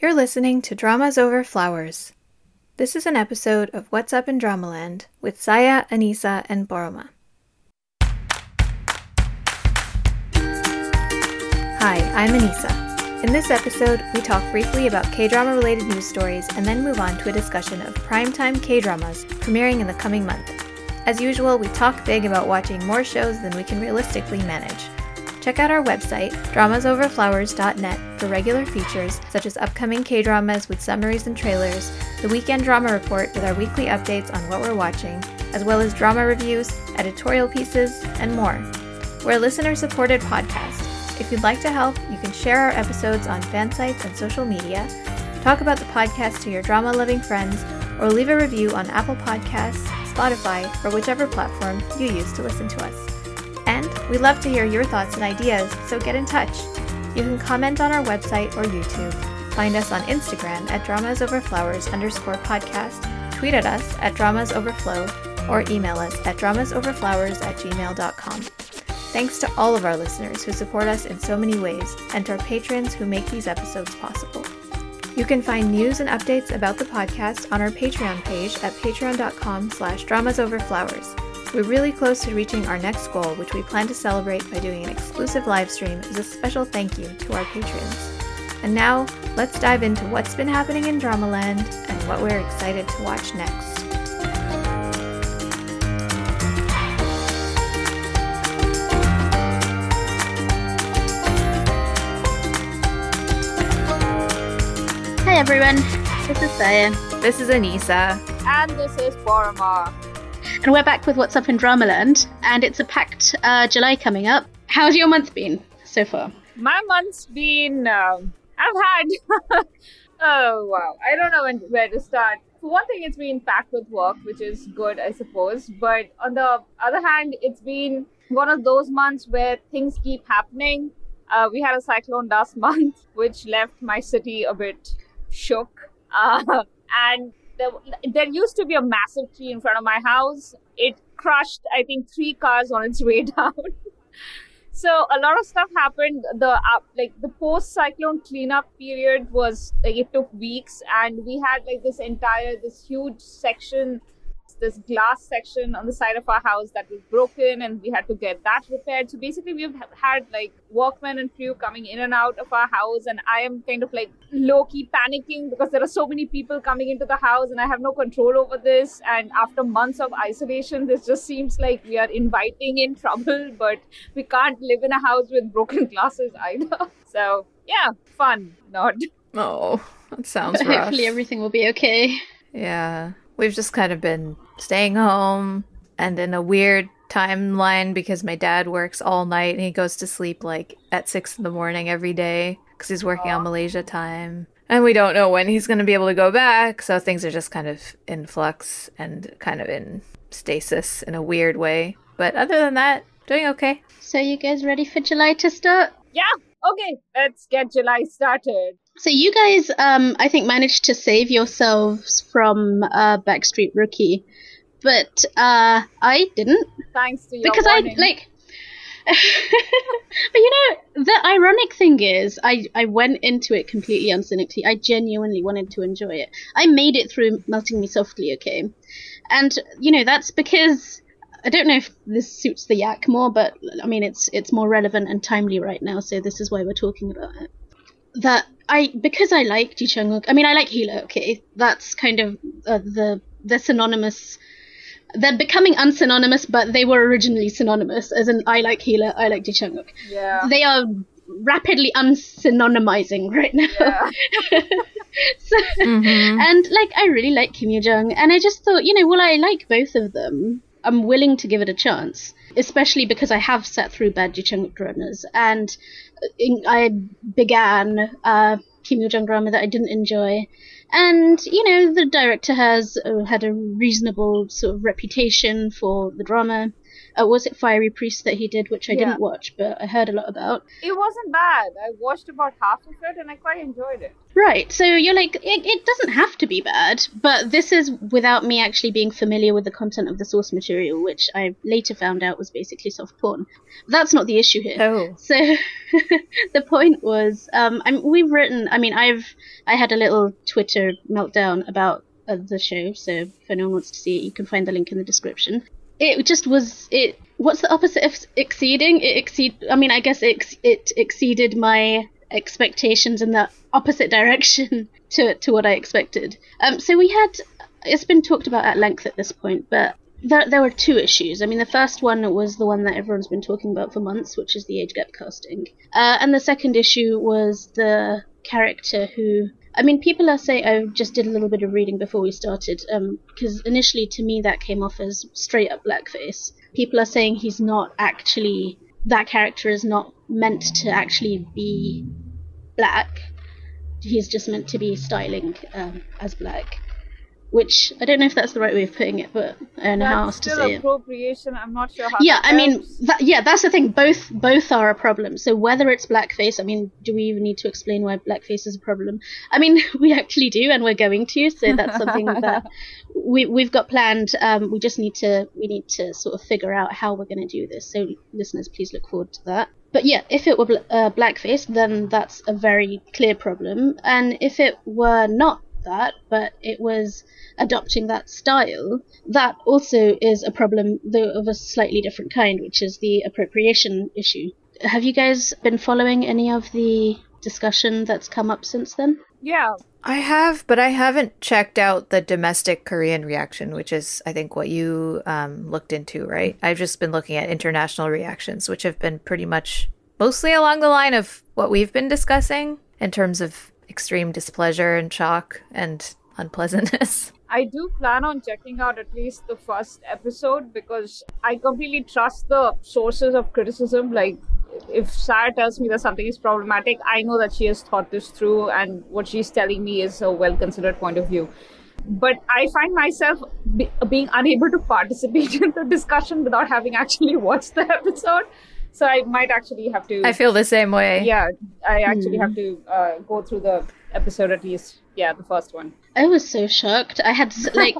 You're listening to Dramas Over Flowers. This is an episode of What's Up in Dramaland with Saya, Anisa, and Boroma. Hi, I'm Anisa. In this episode, we talk briefly about K drama related news stories and then move on to a discussion of primetime K dramas premiering in the coming month. As usual, we talk big about watching more shows than we can realistically manage. Check out our website, dramasoverflowers.net, for regular features such as upcoming K dramas with summaries and trailers, the Weekend Drama Report with our weekly updates on what we're watching, as well as drama reviews, editorial pieces, and more. We're a listener supported podcast. If you'd like to help, you can share our episodes on fan sites and social media, talk about the podcast to your drama loving friends, or leave a review on Apple Podcasts, Spotify, or whichever platform you use to listen to us. And we love to hear your thoughts and ideas, so get in touch. You can comment on our website or YouTube. Find us on Instagram at dramasoverflowers underscore podcast, tweet at us at dramasoverflow, or email us at dramasoverflowers at gmail.com. Thanks to all of our listeners who support us in so many ways, and to our patrons who make these episodes possible. You can find news and updates about the podcast on our Patreon page at patreon.com slash dramasoverflowers. We're really close to reaching our next goal, which we plan to celebrate by doing an exclusive live stream as a special thank you to our patrons. And now, let's dive into what's been happening in Dramaland and what we're excited to watch next. Hi everyone, this is Saya, This is Anisa. And this is Boroma. And we're back with What's Up in Dramaland, and it's a packed uh, July coming up. How's your month been so far? My month's been. Um, I've had. oh, wow. I don't know when, where to start. For one thing, it's been packed with work, which is good, I suppose. But on the other hand, it's been one of those months where things keep happening. Uh, we had a cyclone last month, which left my city a bit shook. Uh, and there, there used to be a massive tree in front of my house. It crushed, I think, three cars on its way down. so a lot of stuff happened. The uh, like the post cyclone cleanup period was like it took weeks, and we had like this entire this huge section this glass section on the side of our house that was broken and we had to get that repaired so basically we've had like workmen and crew coming in and out of our house and i am kind of like low-key panicking because there are so many people coming into the house and i have no control over this and after months of isolation this just seems like we are inviting in trouble but we can't live in a house with broken glasses either so yeah fun not Oh, that sounds rough. hopefully everything will be okay. Yeah. We've just kind of been staying home and in a weird timeline because my dad works all night and he goes to sleep like at six in the morning every day because he's working on Malaysia time. And we don't know when he's going to be able to go back. So things are just kind of in flux and kind of in stasis in a weird way. But other than that, doing okay. So you guys ready for July to start? yeah okay let's get july started So you guys, um, I think managed to save yourselves from uh, Backstreet Rookie, but uh, I didn't thanks to your because warning. I like. but you know, the ironic thing is, I I went into it completely uncynically. I genuinely wanted to enjoy it. I made it through melting me softly, okay, and you know that's because I don't know if this suits the yak more, but I mean it's it's more relevant and timely right now, so this is why we're talking about it. That I because I like Ji Chang I mean I like Hila, okay, that's kind of uh, the the synonymous they're becoming unsynonymous, but they were originally synonymous. As in, I like Hila, I like Ji Chang Wook. yeah They are rapidly unsynonymizing right now. Yeah. so, Mhm. and like, I really like Kim Yoo Jung, and I just thought, you know, well, I like both of them. I'm willing to give it a chance, especially because I have sat through bad Ji Chang Wook dramas, and in, I began uh, Kim Yoo Jung drama that I didn't enjoy. And you know the director has uh, had a reasonable sort of reputation for the drama. Uh, was it Fiery Priest that he did, which I Yeah. didn't watch, but I heard a lot about. It wasn't bad. I watched about half of it and I quite enjoyed it. Right, so you're like, it, it doesn't have to be bad, but this is without me actually being familiar with the content of the source material, which I later found out was basically soft porn. That's not the issue here. Oh. So the point was, um, I mean, we've written. I mean, I've I had a little Twitter meltdown about uh, the show. So if anyone wants to see it, you can find the link in the description. It just was it. What's the opposite of exceeding? It exceed. I mean, I guess it, it exceeded my expectations in the opposite direction to to what I expected. Um, so we had. It's been talked about at length at this point, but there, there were two issues. I mean, the first one was the one that everyone's been talking about for months, which is the age gap casting. Uh, and the second issue was the character who. I mean, people are saying. I just did a little bit of reading before we started, because initially to me that came off as straight up blackface. People are saying he's not actually. That character is not meant to actually be black. He's just meant to be styling um, as black. Which I don't know if that's the right way of putting it, but I don't know how else to say it. appropriation. I'm not sure how. yeah i mean that, yeah that's the thing. Both both are a problem. So whether it's blackface i mean do we even need to explain why blackface is a problem? I mean we actually do and we're going to so that's something that we, we've got planned. Um, we just need to we need to sort of figure out how we're going to do this. So listeners please look forward to that. But yeah if it were bl- uh, blackface then that's a very clear problem. And if it were not that but it was adopting that style, that also is a problem, though of a slightly different kind, which is the appropriation issue. Have you guys been following any of the discussion that's come up since then? yeah, I have, but I haven't checked out the domestic Korean reaction, which is, I think, what you um, looked into, right? I've just been looking at international reactions, which have been pretty much mostly along the line of what we've been discussing in terms of extreme displeasure and shock and unpleasantness. I do plan on checking out at least the first episode because I completely trust the sources of criticism. Like, if Sarah tells me that something is problematic, I know that she has thought this through and what she's telling me is a well considered point of view. But I find myself be- being unable to participate in the discussion without having actually watched the episode. So I might actually have to. I feel the same way. yeah, I actually Hmm. have to uh, go through the episode at least. Yeah, the first one. I was so shocked. I had, like,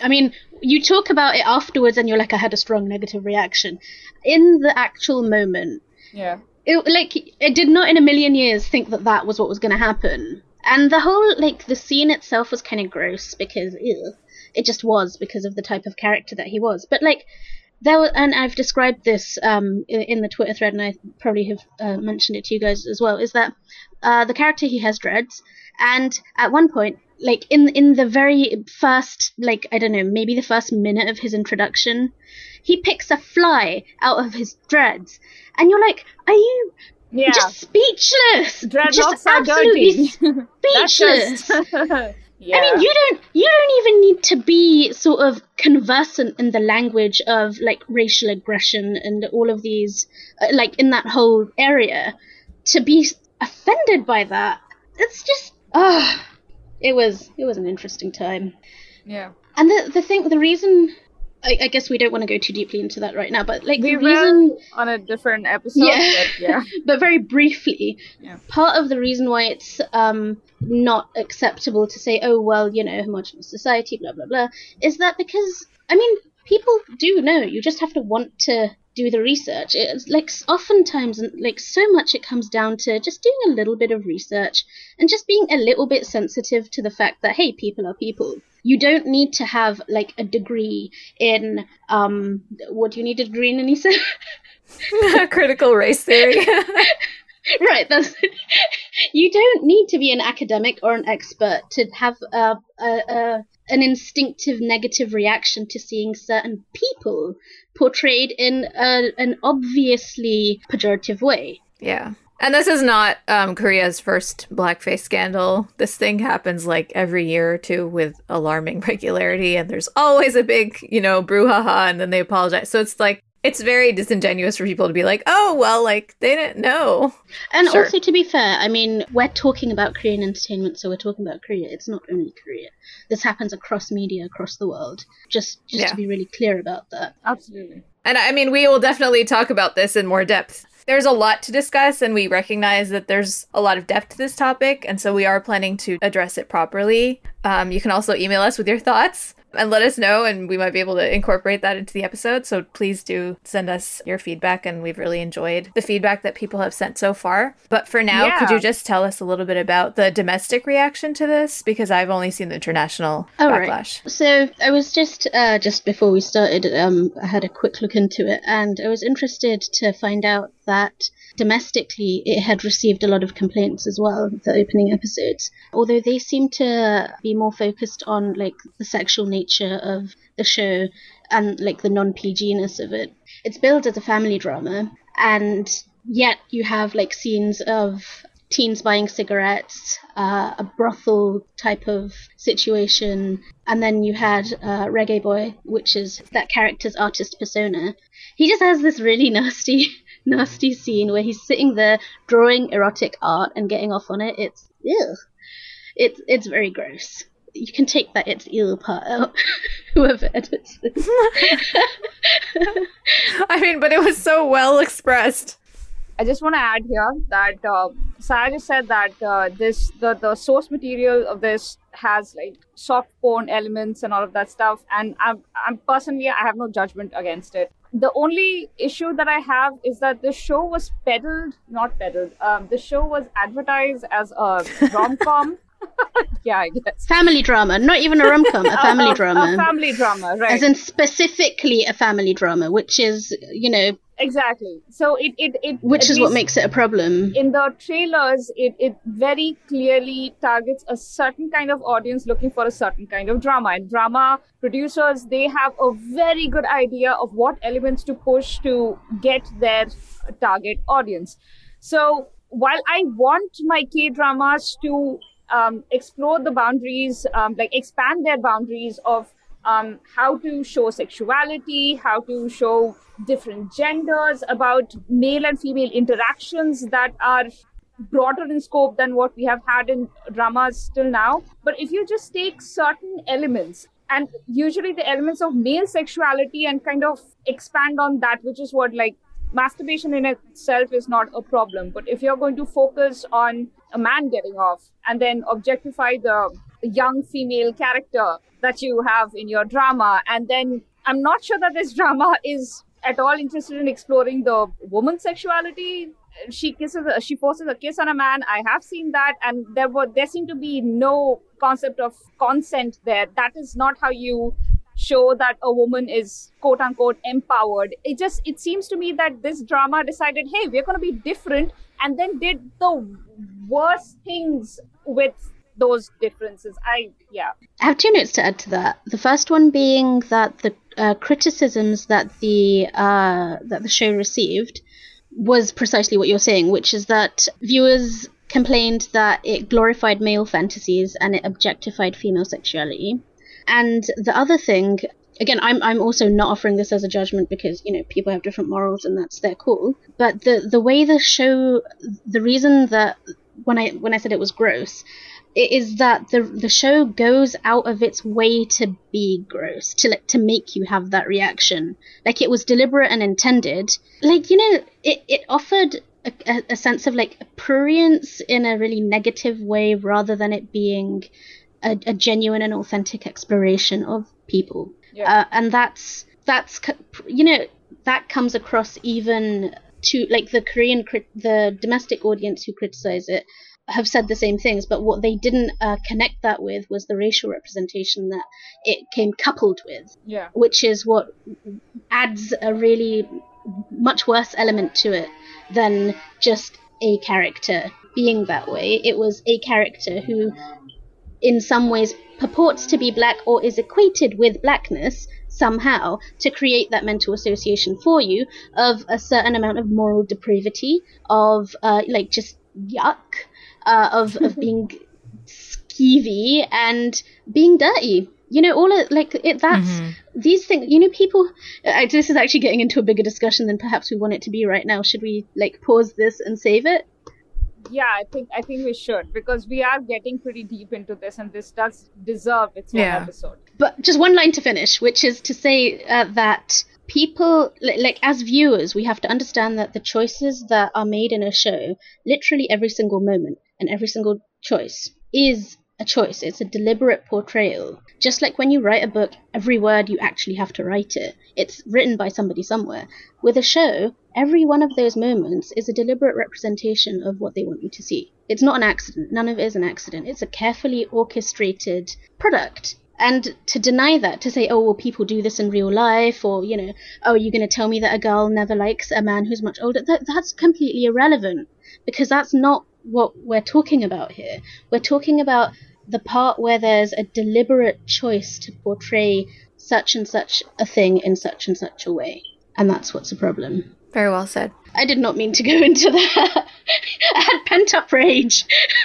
I mean, you talk about it afterwards and you're like, I had a strong negative reaction. In the actual moment, Yeah. it, like I did not in a million years think that that was what was going to happen. And the whole like the scene itself was kind of gross because ew, it just was because of the type of character that he was. But like there were, and I've described this um in, the Twitter thread, and I probably have uh, mentioned it to you guys as well. Is that uh, the character he has dreads, and at one point. Like in in the very first, like I don't know, maybe the first minute of his introduction, he picks a fly out of his dreads, and you're like, "Are you Yeah. just speechless. Dreadlocks just are absolutely speechless. yeah. I mean, you don't you don't even need to be sort of conversant in the language of like racial aggression and all of these, uh, like in that whole area, to be offended by that. It's just ah, it was it was an interesting time. yeah. And the the thing, the reason. I, I guess we don't want to go too deeply into that right now, but like We the reason on a different episode. Yeah. But yeah. but very briefly, Yeah. part of the reason why it's um, not acceptable to say, oh, well, you know, homogenous society, blah, blah, blah, is that because, I mean, people do know. You just have to want to do the research. It's like oftentimes, and like so much, it comes down to just doing a little bit of research and just being a little bit sensitive to the fact that, hey, people are people. You don't need to have like a degree in um what do you need a degree in Anisa? Critical race theory. right that's you don't need to be an academic or an expert to have a, a, a an instinctive negative reaction to seeing certain people portrayed in a, an obviously pejorative way yeah. And this is not um, Korea's first blackface scandal. This thing happens like every year or two with alarming regularity, and there's always a big, you know, brouhaha, and then they apologize. So it's like, it's very disingenuous for people to be like, oh, well, like, they didn't know. and Sure. also to be fair i mean we're talking about korean entertainment so we're talking about korea it's not only korea this happens across media across the world just just Yeah. to be really clear about that Absolutely. And I mean, we will definitely talk about this in more depth. There's a lot to discuss, and we recognize that there's a lot of depth to this topic, and so we are planning to address it properly. Um, you can also email us with your thoughts and let us know, and we might be able to incorporate that into the episode. So please do send us your feedback, and we've really enjoyed the feedback that people have sent so far. But for now, Yeah. could you just tell us a little bit about the domestic reaction to this? Because I've only seen the international Oh, right. So I was just uh, just before we started, um, I had a quick look into it, and I was interested to find out that domestically it had received a lot of complaints as well. The opening episodes, although they seem to be more focused on like the sexual nature of the show and like the non PG-ness of it. It's billed as a family drama, and yet you have like scenes of teens buying cigarettes, uh, a brothel type of situation, and then you had uh, Reggae Boy, which is that character's artist persona. He just has this really nasty, nasty scene where he's sitting there drawing erotic art and getting off on it. It's ew. It's it's very gross. You can take that it's ill part out. Whoever edits this. I mean, but it was so well expressed. I just want to add here that uh, Sarah just said that uh, this the, the source material of this has like soft porn elements and all of that stuff, and I'm I'm personally I have no judgment against it. The only issue that I have is that the show was peddled, not peddled. Um, the show was advertised as a rom com. yeah, I guess. family drama, not even a rom com, a family A- drama. A family drama, right? As in specifically a family drama, which is, you know, exactly. So it it it which is what makes it a problem. in the trailers it, it very clearly targets a certain kind of audience looking for a certain kind of drama and drama producers they have a very good idea of what elements to push to get their target audience so while i want my k dramas to um, explore the boundaries um, like expand their boundaries of um, how to show sexuality, how to show different genders, about male and female interactions that are broader in scope than what we have had in dramas till now. But if you just take certain elements, and usually the elements of male sexuality, and kind of expand on that, which is what like masturbation in itself is not a problem. But if you're going to focus on a man getting off and then objectify the young female character that you have in your drama, and then I'm not sure that this drama is at all interested in exploring the woman's sexuality. She kisses, she forces a kiss on a man. I have seen that, and there were there seemed to be no concept of consent there. That is not how you show that a woman is quote unquote empowered. It just it seems to me that this drama decided, hey, we're going to be different, and then did the worst things with those differences. I yeah. I have two notes to add to that. The first one being that the uh, criticisms that the uh, that the show received was precisely what you're saying, which is that viewers complained that it glorified male fantasies and it objectified female sexuality. And the other thing, again, I'm I'm also not offering this as a judgment because you know people have different morals and that's their call. But the the way the show, the reason that when I when I said it was gross, it is that the the show goes out of its way to be gross to like to make you have that reaction like it was deliberate and intended like you know it it offered a, a, a sense of like prurience in a really negative way rather than it being a, a genuine and authentic exploration of people Yeah. uh, and that's that's you know that comes across even to like the korean crit- the domestic audience who criticize it have said the same things, but what they didn't uh, connect that with was the racial representation that it came coupled with, Yeah. which is what adds a really much worse element to it than just a character being that way. It was a character who, in some ways, purports to be black or is equated with blackness somehow to create that mental association for you of a certain amount of moral depravity, of uh, like just yuck, uh, of, of being skeevy and being dirty. You know, all of like it. That's these things. You know, people. Uh, this is actually getting into a bigger discussion than perhaps we want it to be right now. Should we like pause this and save it? Yeah, I think I think we should because we are getting pretty deep into this, and this does deserve its own Yeah. episode. But just one line to finish, which is to say uh, that people like as viewers we have to understand that the choices that are made in a show literally every single moment and every single choice is a choice it's a deliberate portrayal just like when you write a book every word you actually have to write it it's written by somebody somewhere with a show every one of those moments is a deliberate representation of what they want you to see it's not an accident none of it is an accident it's a carefully orchestrated product and to deny that, to say, oh, well, people do this in real life, or, you know, oh, you're going to tell me that a girl never likes a man who's much older, that, that's completely irrelevant because that's not what we're talking about here. We're talking about the part where there's a deliberate choice to portray such and such a thing in such and such a way. And that's what's a problem. Very well said. I did not mean to go into that. I had pent up rage.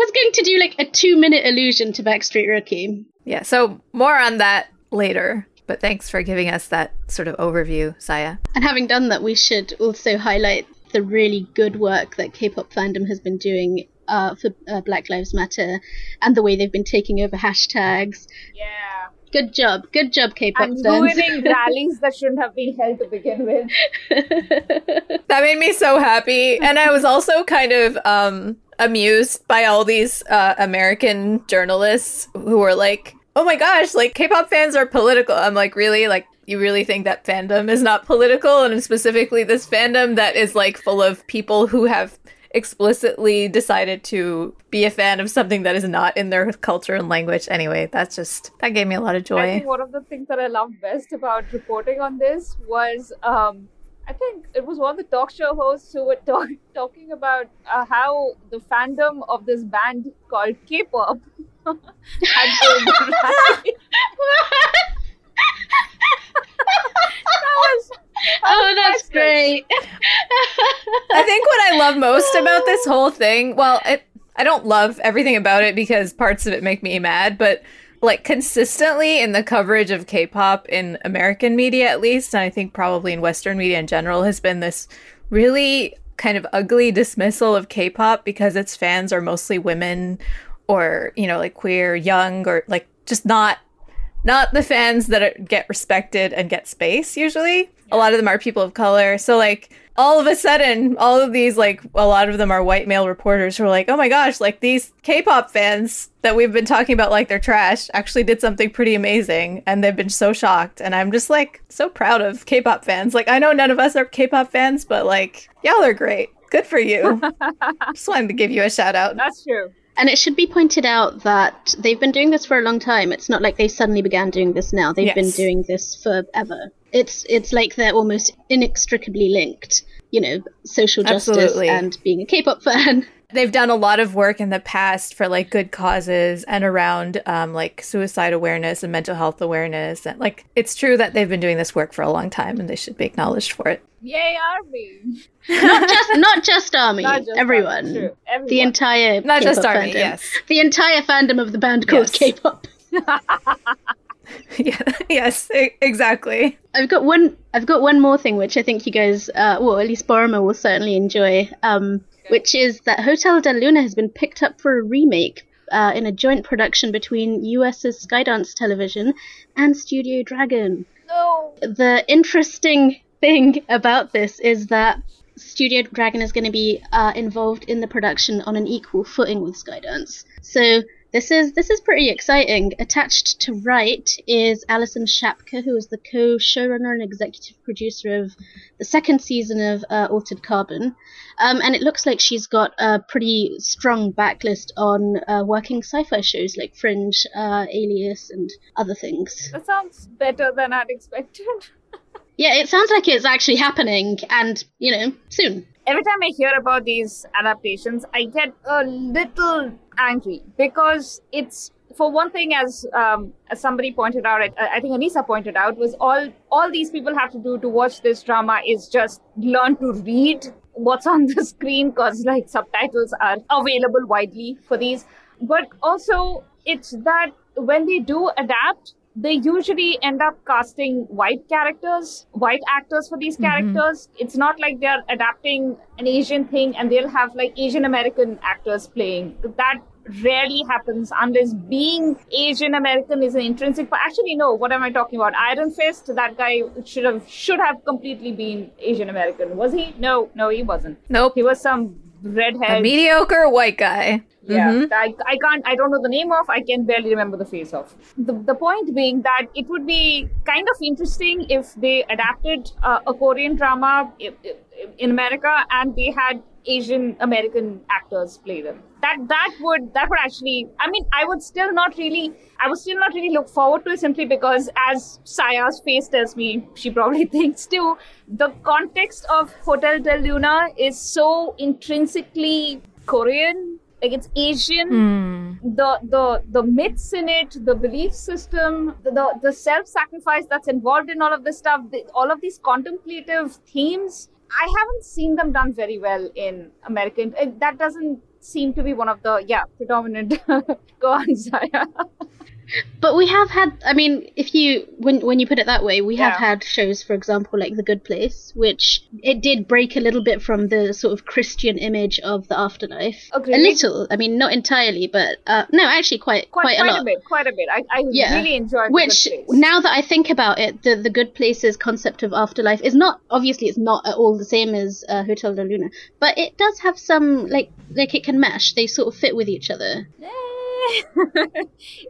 was going to do like a two minute allusion to Backstreet Rookie. Yeah, so more on that later. But thanks for giving us that sort of overview, Saya. And having done that, we should also highlight the really good work that K-pop fandom has been doing uh, for uh, Black Lives Matter and the way they've been taking over hashtags. Yeah. Good job, good job, K-pop And fans. ruining rallies that shouldn't have been held to begin with. That made me so happy. And I was also kind of um, amused by all these uh, American journalists who were like, oh my gosh, like K pop fans are political. I'm like, really? Like, you really think that fandom is not political? And specifically, this fandom that is like full of people who have explicitly decided to be a fan of something that is not in their culture and language. Anyway, that's just, that gave me a lot of I joy. think one of the things that I loved best about reporting on this was um, I think it was one of the talk show hosts who were talk- talking about uh, how the fandom of this band called K-pop had been. That was- Oh, oh, that's great. I think what I love most about this whole thing, well, it, I don't love everything about it because parts of it make me mad, but like consistently in the coverage of K-pop in American media at least, and I think probably in Western media in general, has been this really kind of ugly dismissal of K-pop because its fans are mostly women or, you know, like queer, young, or like just not not the fans that are, get respected and get space usually. A lot of them are people of color. So like all of a sudden, all of these like a lot of them are white male reporters who are like, "Oh my gosh, like these K-pop fans that we've been talking about like they're trash actually did something pretty amazing." And they've been so shocked, and I'm just like so proud of K-pop fans. Like I know none of us are K-pop fans, but like y'all are great. Good for you. just wanted to give you a shout out. That's true. And it should be pointed out that they've been doing this for a long time. It's not like they suddenly began doing this now. They've been doing this forever. It's it's like they're almost inextricably linked. You know, social justice Absolutely. and being a K-pop fan. they've done a lot of work in the past for like good causes and around um, like suicide awareness and mental health awareness and like it's true that they've been doing this work for a long time and they should be acknowledged for it Yay, army! not just not just army, Not just everyone. army, true. Everyone. The entire not just K-pop army fandom. yes The entire fandom of the band called Yes. K-pop. yeah yes e- exactly I've got one. I've got one more thing, which I think you guys, uh, well, at least Boroma will certainly enjoy. Um, which is that Hotel Del Luna has been picked up for a remake uh, in a joint production between US's Skydance Television and Studio Dragon. No. The interesting thing about this is that Studio Dragon is going to be uh, involved in the production on an equal footing with Skydance. So this is this is pretty exciting. Attached to right is Alison Schapker, who is the co-showrunner and executive producer of the second season of uh, Altered Carbon, um, and it looks like she's got a pretty strong backlist on uh, working sci-fi shows like Fringe, uh, Alias, and other things. That sounds better than I'd expected. Yeah, it sounds like it's actually happening, and you know, soon. Every time I hear about these adaptations, I get a little angry because it's for one thing, as um, as somebody pointed out, I, I think Anisa pointed out, was all all these people have to do to watch this drama is just learn to read what's on the screen because like subtitles are available widely for these, but also it's that when they do adapt, they usually end up casting white characters, white actors for these mm-hmm. characters. It's not like they're adapting an Asian thing and they'll have like Asian American actors playing. That rarely happens unless being Asian American is an intrinsic. But actually, no. What am I talking about? Iron Fist. That guy should have should have completely been Asian American. Was he? No, no, he wasn't. Nope. He was some redhead. A mediocre white guy. Yeah, Mhm. I, I can't, I don't know the name of, I can barely remember the face of. The, the point being that it would be kind of interesting if they adapted uh, a Korean drama in America and they had Asian American actors play them. That that would that would actually I mean I would still not really I would still not really look forward to it simply because as Saya's face tells me she probably thinks too the context of Hotel Del Luna is so intrinsically Korean like it's Asian Hmm. the the the myths in it, the belief system, the the, the self sacrifice that's involved in all of this stuff, the, all of these contemplative themes. I haven't seen them done very well in American. That doesn't seem to be one of the yeah predominant. Go on, Saya. But we have had, I mean, if you when when you put it that way, we have had shows, for example, like The Good Place, which it did break a little bit from the sort of Christian image of the afterlife. Agreed. A little, I mean, not entirely, but uh, no, actually, quite Quite, quite, quite a lot. bit, quite a bit. I, I Yeah. really enjoyed The Which now that I think about it, the the Good Place's concept of afterlife is not obviously it's not at all the same as uh, Hotel Del Luna, but it does have some like like it can mesh. They sort of fit with each other. Eh.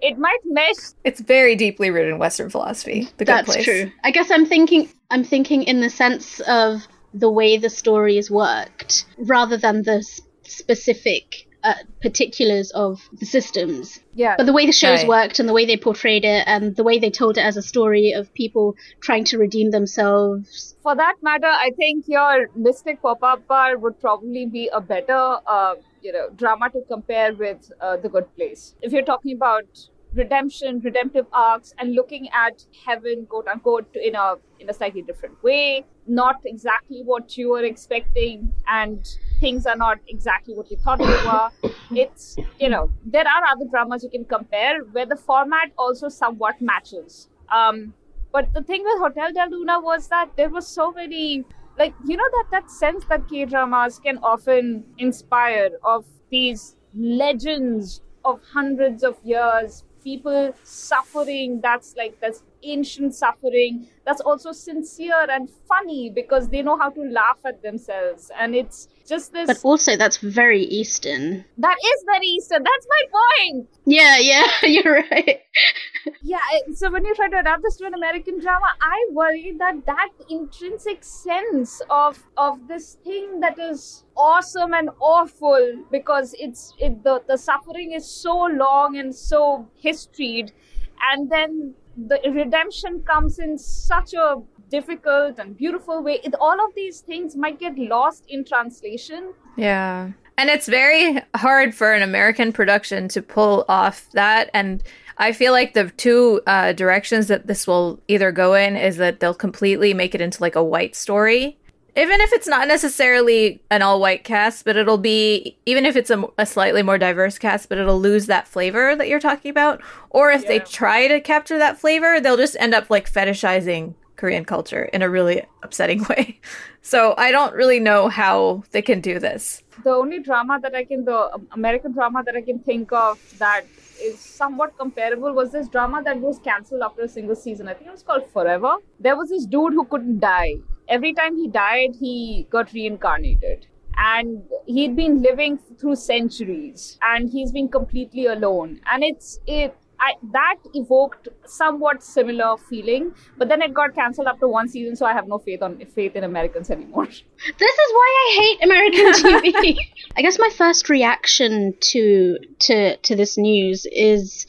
it might mesh It's very deeply rooted in Western philosophy. The Good That's Place. true. I guess I'm thinking I'm thinking in the sense of the way the story is worked rather than the specific uh, particulars of the systems. yeah But the way the shows Right. worked and the way they portrayed it and the way they told it as a story of people trying to redeem themselves. for that matter, I think your Mystic Pop-Up Bar would probably be a better, uh, you know, drama to compare with uh, The Good Place. If you're talking about redemption, redemptive arcs, and looking at heaven, quote unquote, in a in a slightly different way, not exactly what you were expecting, and things are not exactly what you thought they were. It's you know there are other dramas you can compare where the format also somewhat matches. Um, but the thing with Hotel Del Luna was that there was so many like you know that that sense that K dramas can often inspire of these legends of hundreds of years, people suffering that's like that's ancient suffering that's also sincere and funny because they know how to laugh at themselves and it's just this But also that's very Eastern. that is very eastern that's my point Yeah, yeah, you're right. yeah so when you try to adapt this to an american drama i worry that that intrinsic sense of of this thing that is awesome and awful because it's it the, the suffering is so long and so historied and then the redemption comes in such a difficult and beautiful way it, all of these things might get lost in translation Yeah. And it's very hard for an American production to pull off that. And I feel like the two uh, directions that this will either go in is that they'll completely make it into like a white story. Even if it's not necessarily an all white cast, but it'll be, even if it's a, a slightly more diverse cast, but it'll lose that flavor that you're talking about. Or if they try to capture that flavor, they'll just end up like fetishizing Korean culture in a really upsetting way. So I don't really know how they can do this. the only drama that I can, the um, American drama that I can think of that is somewhat comparable was this drama that was cancelled after a single season. I think it was called Forever. There was this dude who couldn't die. Every time he died, he got reincarnated. And he'd been living through centuries and he's been completely alone. And it's, it, I, that evoked somewhat similar feeling, but then it got cancelled after one season, so I have no faith on faith in Americans anymore. This is why I hate American TV. I guess my first reaction to to to this news is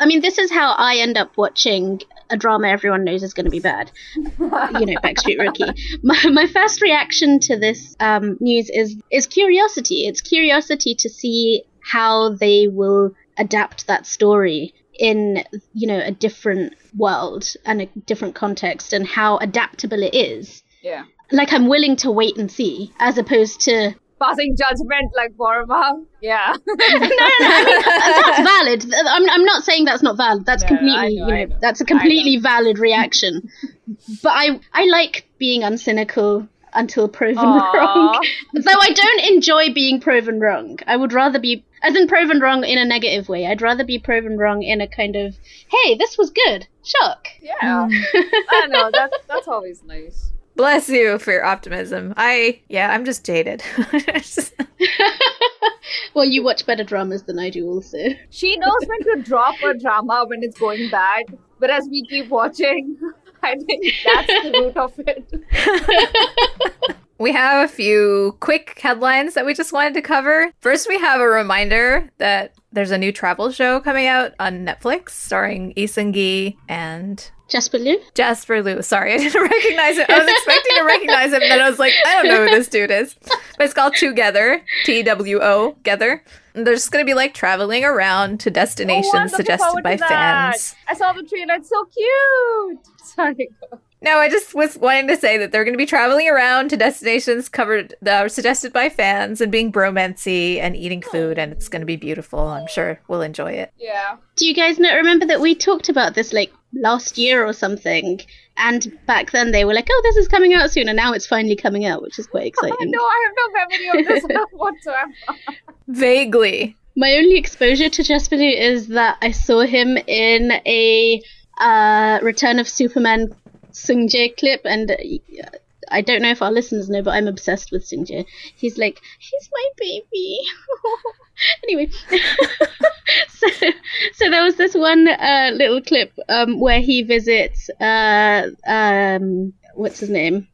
I mean this is how I end up watching a drama everyone knows is going to be bad. You know, Backstreet Rookie. My, my first reaction to this um, news is is curiosity. It's curiosity to see how they will adapt that story in you know a different world and a different context and how adaptable it is Yeah. like I'm willing to wait and see, as opposed to passing judgment like Boroma. Yeah. no, no, no. I mean that's valid. I'm, I'm not saying that's not valid. That's No, completely, know, you know, know. that's a completely valid reaction. but I, I like being uncynical. until proven Aw. wrong. Though I don't enjoy being proven wrong. I would rather be, as in proven wrong in a negative way. I'd rather be proven wrong in a kind of, hey, this was good. Shock. Yeah. Mm. I don't know. That's that's always nice. Bless you for your optimism. I, yeah, I'm just jaded. well, you watch better dramas than I do, also. She knows when to drop a drama when it's going bad, but as we keep watching, I think that's the root of it. we have a few quick headlines that we just wanted to cover. First, we have a reminder that there's a new travel show coming out on Netflix starring Lee Seung Gi and Jasper Liu? Jasper Liu. Sorry, I didn't recognize it. I was expecting to recognize him, and then I was like, I don't know who this dude is. But it's called Twogether, T W O, Twogether. And they're just going to be like traveling around to Oh, destinations looking suggested by to that. fans. I saw the trailer. And it's so cute. Sorry. No, I just was wanting to say that they're going to be traveling around to destinations covered that are suggested by fans and being bromancy and eating oh. food, and it's going to be beautiful. I'm sure we'll enjoy it. Yeah. Do you guys not remember that we talked about this like last year or something? And back then they were like, oh, this is coming out soon. And now it's finally coming out, which is quite exciting. no, I have no memory of this whatsoever. Vaguely. My only exposure to Jasper Liu is that I saw him in a uh, Return of Superman Sung Jae clip, and uh, I don't know if our listeners know, but I'm obsessed with Sung He's like, he's my baby. anyway, so so there was this one uh, little clip um, where he visits uh, um, what's his name,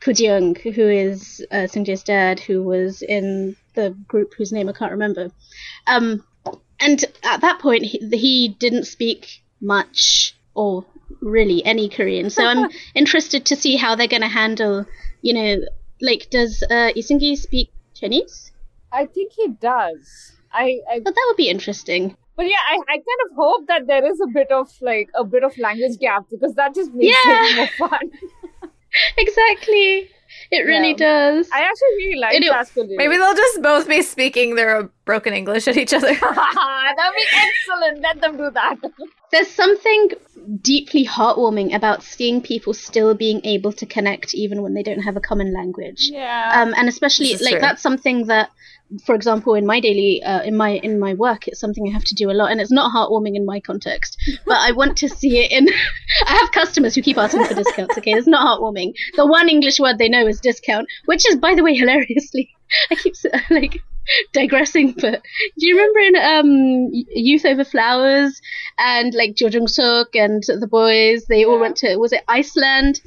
Kujeong, who is uh, dad, who was in the group whose name I can't remember. Um, and at that point, he, he didn't speak much or really any Korean. So I'm interested to see how they're going to handle, you know, like, does uh, Lee Seung Gi speak Chinese? I think he does. I, I But that would be interesting. but yeah, I, I kind of hope that there is a bit of like a bit of language gap because that just makes Yeah. it more fun. Exactly. It really Yeah. does. I actually really like It- Jasper Maybe they'll just both be speaking their broken English at each other. That'd be excellent. Let them do that. There's something deeply heartwarming about seeing people still being able to connect even when they don't have a common language. Yeah. um, and especially like true. that's something that for example in my daily uh, in my in my work it's something i have to do a lot and it's not heartwarming in my context but i want to see it in i have customers who keep asking for discounts okay? It's not heartwarming. The one english word they know is discount which is by the way hilariously i keep like digressing but do you remember in um youth over flowers and like Jo Jung Suk and the boys they all went to was it iceland?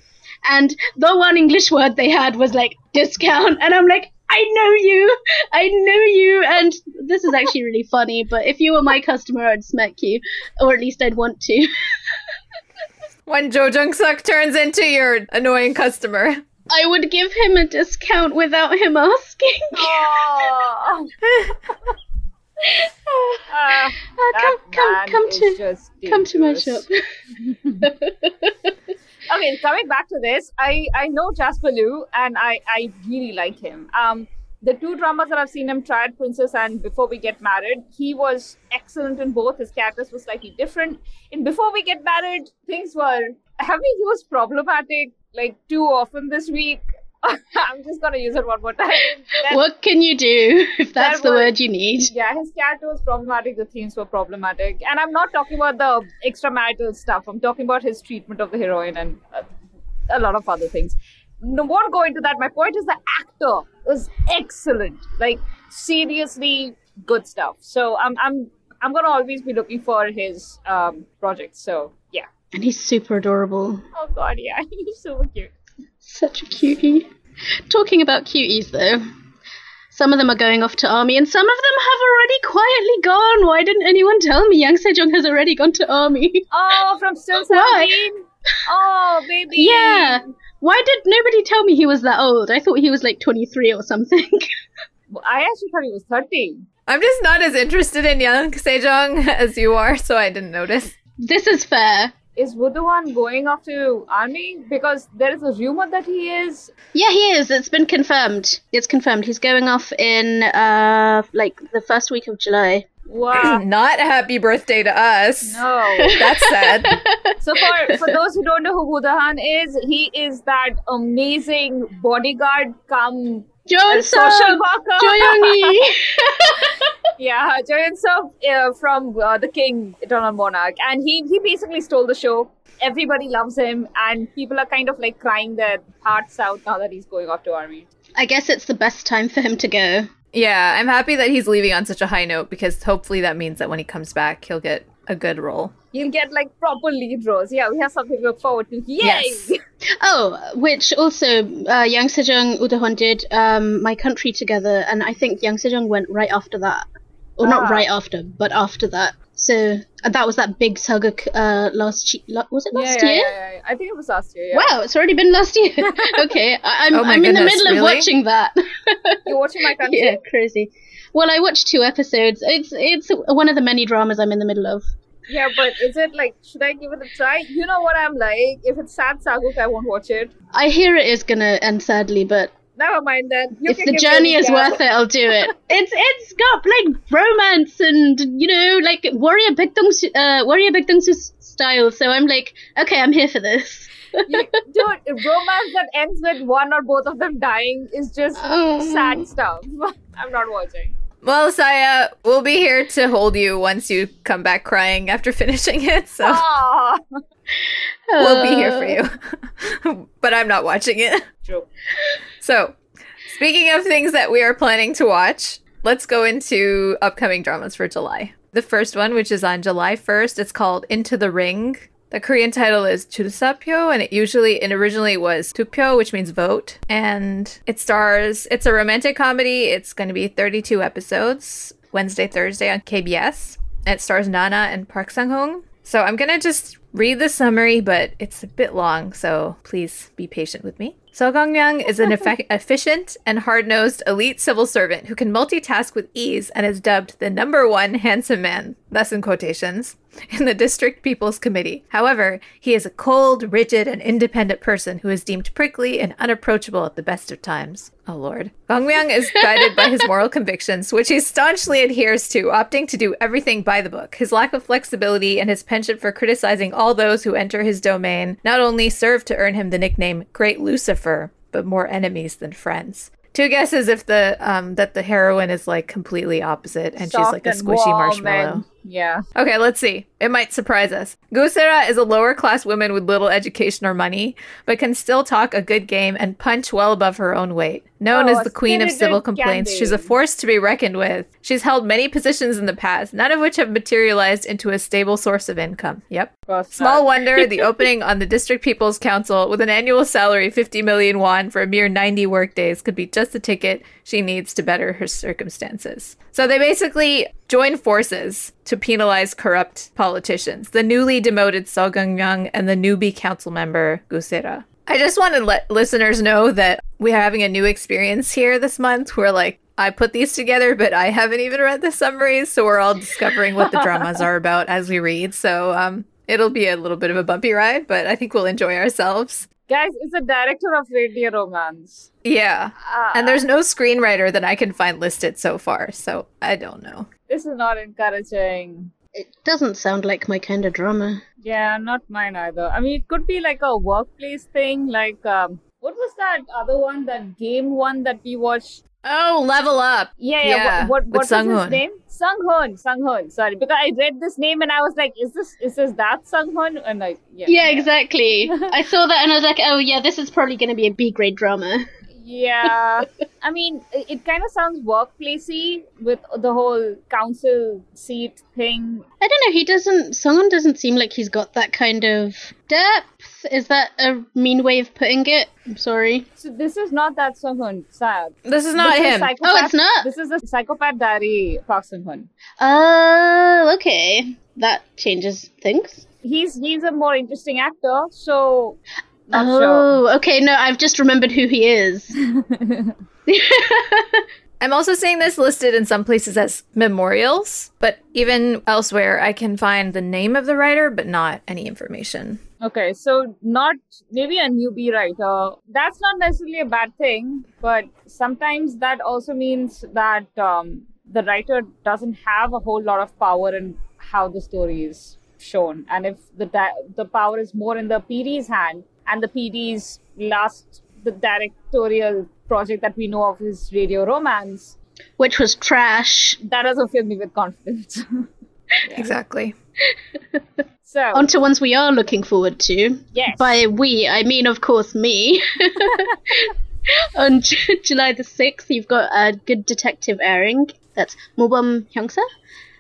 And the one English word they had was like discount, and I'm like, I know you, I know you, and this is actually really funny. But if you were my customer, I'd smack you, or at least I'd want to. when Jo Jung Suk turns into your annoying customer. I would give him a discount without him asking. Oh. Ah, Uh, come, come, come to, come to my shop. Okay, coming back to this, I I know Jasper Liu and I I really like him. Um, the two dramas that I've seen him try at Princess and Before We Get Married, he was excellent in both. His characters were slightly different. In Before We Get Married, things were having he was problematic like too often this week. I'm just gonna use it one more time. Then- what can you do if that's the was- word you need? yeah, his character was problematic. The themes were problematic, and I'm not talking about the extramarital stuff. I'm talking about his treatment of the heroine and uh, a lot of other things. No, won't go into that. My point is the actor was excellent, like seriously good stuff. So I'm I'm I'm gonna always be looking for his um, projects. So yeah. And he's super adorable. Oh God, yeah, he's so cute. Such a cutie. Talking about cuties, though. Some of them are going off to army, and some of them have already quietly gone. Why didn't anyone tell me? Yang Sejong has already gone to army. Oh, from still Why? seventeen. Oh, baby. Yeah. Why did nobody tell me he was that old? I thought he was like 23 or something. I actually thought he was thirteen. I'm just not as interested in Yang Sejong as you are, so I didn't notice. this is fair. Is Woo Do Hwan going off to army? Because there is a rumor that he is. Yeah, he is. It's been confirmed. It's confirmed. He's going off in uh like the first week of July. Wow. not a happy birthday to us. no. That's sad. So for for those who don't know who Woo Do Hwan is, he is that amazing bodyguard come Joan uh, social worker. Joyongi. yeah, Jo Eun Sup uh, from uh, the King Eternal Monarch, and he he basically stole the show. Everybody loves him, and people are kind of like crying their hearts out now that he's going off to army. I guess it's the best time for him to go. Yeah, I'm happy that he's leaving on such a high note because hopefully that means that when he comes back, he'll get a good role. You'll get like proper lead roles. Yeah, we have something to look forward to. Yay! Yes. Oh, which also uh, Yang Sejong Woo Do Hwan did um, My Country Together, and I think Yang Sejong went right after that. Or not Ah. right after, but after that. So and that was that big saga uh, last che- la- was it last yeah, year? yeah, yeah. I think it was last year. Yeah. Wow, it's already been last year. okay, I- I'm Oh I'm in the goodness, middle of watching that. You're watching my country. yeah, crazy. Well, I watched two episodes. It's it's one of the many dramas I'm in the middle of. Yeah, but is it like should I give it a try? You know what I'm like. If it's sad Saguk, I won't watch it. I hear it is gonna end sadly, but Never mind then. You if the journey is worth it, I'll do it. It's it's got like romance and you know like warrior Bigdong uh warrior Bigdong style. So I'm like, okay, I'm here for this. You, dude, romance that ends with one or both of them dying is just Oh. sad stuff. I'm not watching. Well, Saya, we'll be here to hold you once you come back crying after finishing it. So Ah, we'll be here for you. but I'm not watching it. True. So, speaking of things that we are planning to watch, let's go into upcoming dramas for July. The first one, which is on July 1st, it's called Into the Ring. The Korean title is Chulsapyo, and it usually and originally was Tupyo, which means vote. And it stars it's a romantic comedy. It's going to be 32 episodes, Wednesday, Thursday on KBS. And it stars Nana and Park Sung-hoon. So I'm going to just read the summary, but it's a bit long, so please be patient with me. So Gong-myung is an effe- efficient and hard-nosed elite civil servant who can multitask with ease and is dubbed the number one handsome man, thus in quotations, in the District People's Committee. However, he is a cold, rigid, and independent person who is deemed prickly and unapproachable at the best of times. Oh lord. Gong-myung is guided by his moral convictions, which he staunchly adheres to, opting to do everything by the book. His lack of flexibility and his penchant for criticizing all those who enter his domain not only serve to earn him the nickname Great Lucifer, but more enemies than friends. Two guesses if the um that the heroine is like completely opposite and she's like a squishy marshmallow. Yeah. Okay, let's see. It might surprise us. Gusera is a lower class woman with little education or money, but can still talk a good game and punch well above her own weight. Known Oh, as the queen of civil complaints, she's a force to be reckoned with. She's held many positions in the past, none of which have materialized into a stable source of income. Yep. Cross Small wonder the opening on the District People's Council with an annual salary 50 million won for a mere 90 workdays could be just the ticket she needs to better her circumstances. So they basically join forces to penalize corrupt politicians, the newly demoted So Gung-myung and the newbie council member Gusera. I just want to let listeners know that we are having a new experience here this month where like I put these together, but I haven't even read the summaries, so we're all discovering what the dramas are about as we read. So um it'll be a little bit of a bumpy ride, but I think we'll enjoy ourselves. Guys, it's a director of Radio Romance. Yeah. Ah, And there's no screenwriter that I can find listed so far, so I don't know. this is not encouraging. It doesn't sound like my kind of drama. Yeah, not mine either. I mean, it could be like a workplace thing. Like, um, what was that other one? That game one that we watched? Oh, level up. Yeah, yeah. Yeah, what what, what was Sung-hoon. his name? Sung-hoon. Sung-hoon. Sorry, because I read this name and I was like, is this is this that Sung-hoon? And like, yeah, Yeah, exactly. I saw that and I was like, oh yeah, this is probably going to be a B grade drama. Yeah, I mean, it, it kind of sounds workplacey with the whole council seat thing. I don't know. He doesn't. Sung-hoon doesn't seem like he's got that kind of depth. Is that a mean way of putting it? I'm sorry. So this is not that Sung-hoon. Sad. This is not This him. Psychopath, Oh, it's not? This is the psychopath diary Park Sung-hoon. Oh, okay. That changes things. He's he's a more interesting actor, so not oh, okay. No, I've just remembered who he is. I'm also seeing this listed in some places as memorials, but even elsewhere I can find the name of the writer but not any information. Okay, so not maybe a newbie writer. That's not necessarily a bad thing, but sometimes that also means that um, the writer doesn't have a whole lot of power in how the story is shown, and if the di- the power is more in the PD's hand, and the PD's last the directorial project that we know of is Radio Romance, which was trash. that doesn't fill me with confidence. Exactly. so Onto ones we are looking forward to. yes, By we, I mean, of course, me. On J- July the 6th, you've got a good detective airing. That's Mobam Hyungsa.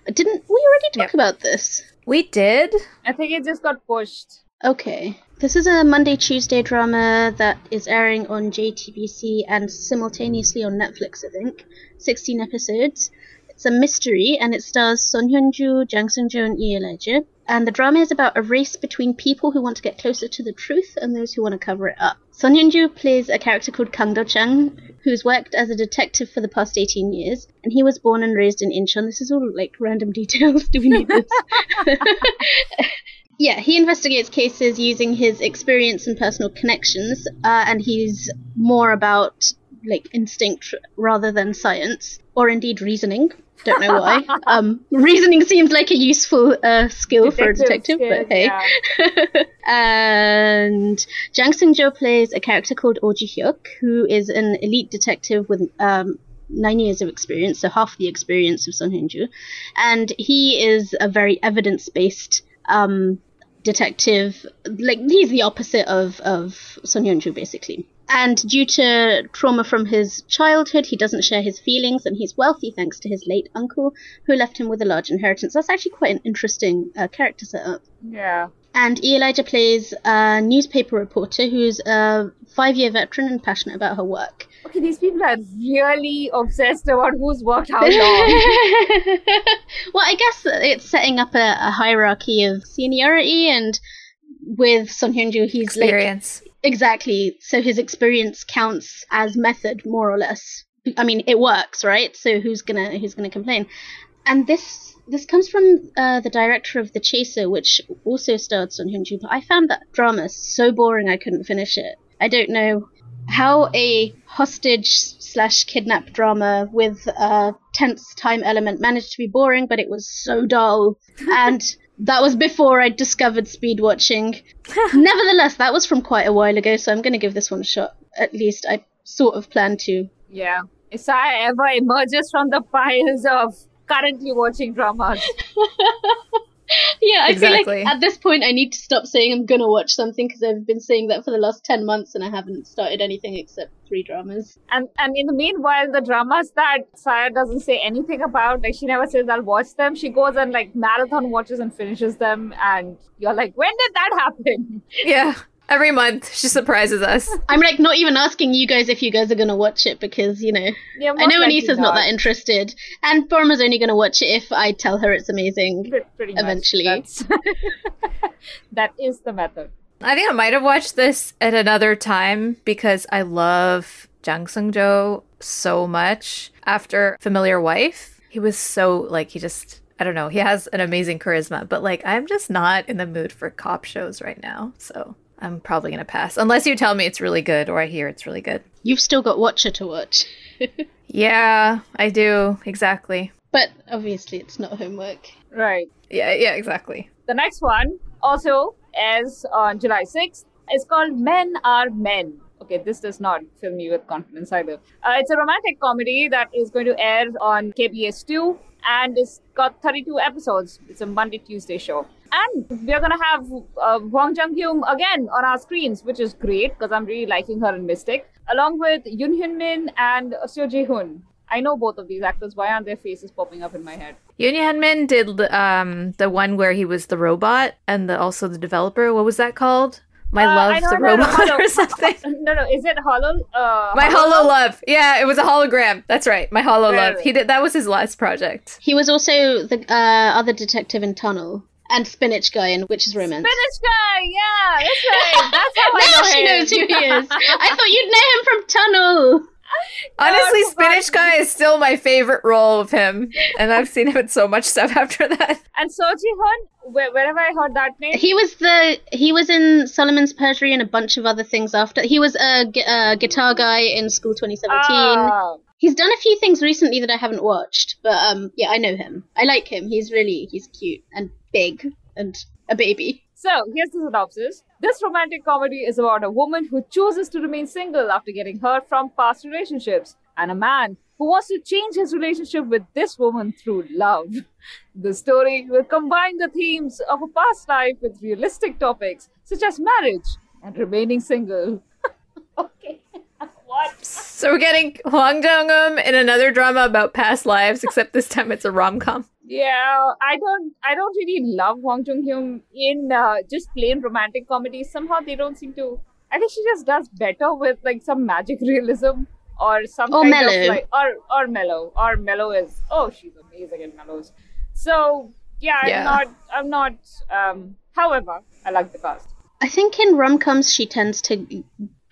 Uh, didn't we already talk Yep. about this? We did. I think it just got pushed. Okay. This is a Monday Tuesday drama that is airing on JTBC and simultaneously on Netflix, I think. 16 episodes. It's a mystery and it stars Son Hyun-ju, Jang Sung-jo, and Lee Elijah. And the drama is about a race between people who want to get closer to the truth and those who want to cover it up. Son Hyun-ju plays a character called Kang Do-chang, who's worked as a detective for the past 18 years, and he was born and raised in Incheon. This is all like random details. Do we need this? Yeah, he investigates cases using his experience and personal connections, uh, and he's more about like instinct rather than science, or indeed reasoning. Don't know why. um, reasoning seems like a useful uh, skill for a detective, skills, but hey. yeah. and Jang Sung Jo plays a character called Oh Ji Hyuk, who is an elite detective with um, nine years of experience, so half the experience of Son Hyun-ju, and he is a very evidence-based um, detective. Like he's the opposite of of Son Hyun-ju, basically. And due to trauma from his childhood, he doesn't share his feelings, and he's wealthy thanks to his late uncle, who left him with a large inheritance. That's actually quite an interesting uh, character setup. yeah. And E. Elijah plays a newspaper reporter who's a five year veteran and passionate about her work. Okay, these people are really obsessed about who's worked how long. well, I guess it's setting up a, a hierarchy of seniority, and with Son Hyun-ju, he's like exactly so his experience counts as method, more or less. I mean, it works, right? So who's gonna who's gonna complain? And this this comes from uh, the director of The Chaser, which also starred Son Hyun-ju. But I found that drama so boring I couldn't finish it. I don't know how a hostage slash kidnap drama with a tense time element managed to be boring, but it was so dull. and that was before I discovered speed watching. Nevertheless, that was from quite a while ago, so I'm going to give this one a shot. At least I sort of plan to. yeah. If I ever emerges from the piles of currently watching dramas. Yeah, I feel like at this point I need to stop saying I'm gonna watch something because I've been saying that for the last ten months and I haven't started anything except three dramas. And and in the meanwhile, the dramas that Saya doesn't say anything about, like she never says I'll watch them. She goes and like marathon watches and finishes them, and you're like, when did that happen? Yeah. Every month she surprises us. I'm like not even asking you guys if you guys are gonna watch it because you know Yeah, I know most Anisa's not that interested, and Boroma's only gonna watch it if I tell her it's amazing. Pretty. Eventually. That's- that is the method. I think I might have watched this at another time because I love Jang Sung Jo so much. After Familiar Wife, he was so like he just I don't know, he has an amazing charisma, but like I'm just not in the mood for cop shows right now. So I'm probably gonna pass. Unless you tell me it's really good or I hear it's really good. You've still got Watcher to watch, Yeah, I do. Exactly. but obviously it's not homework. Right. Yeah, yeah, exactly. The next one also is on July 6th. It's called Men Are Men. Okay, this does not fill me with confidence either. Uh, it's a romantic comedy that is going to air on KBS2 and it's got 32 episodes. It's a Monday Tuesday show. And we're going to have uh, Hwang Jung Eum again on our screens, which is great because I'm really liking her in Mystic, along with Yoon Hyun Min and Seo Ji Hoon. I know both of these actors. Why aren't their faces popping up in my head? Yoon Hyun-min did um the one where he was the robot and the, also the developer. What was that called? My Uh, love the I know, robot or something. No, no, is it Holo? Uh, My Holo love. Yeah, it was a hologram. That's right. My Holo Right, love. right. He did that was his last project. He was also the uh, other detective in Tunnel and Spinach Guy in Witch's Romance. Spinach guy, yeah, that's right. That's how I now know she him. knows who he is. I thought you'd know him from Tunnel. Honestly, I forgot. Spinach Guy is still my favorite role of him, and I've seen him in so much stuff after that. And So Ji Hoon, where, wherever I heard that name, He was the he was in Solomon's Perjury and a bunch of other things after. He was a, a guitar guy in School 2017. Ah, He's done a few things recently that I haven't watched, but um, yeah, I know him. I like him. He's really he's cute and big. and a baby. So, here's the synopsis. This romantic comedy is about a woman who chooses to remain single after getting hurt from past relationships, and a man who wants to change his relationship with this woman through love. The story will combine the themes of a past life with realistic topics such as marriage and remaining single. okay. What? So we're getting Hwang Jung-eum in another drama about past lives, except this time it's a rom-com. Yeah, I don't, I don't really love Hwang Jung Eum in uh, just plain romantic comedies. Somehow they don't seem to. I think she just does better with like some magic realism or some Or kind mellow. of like or or mellow or mellow is oh she's amazing in mellows. So yeah, I'm Yeah. not, I'm not. Um, however, I like the cast I think in rom coms she tends to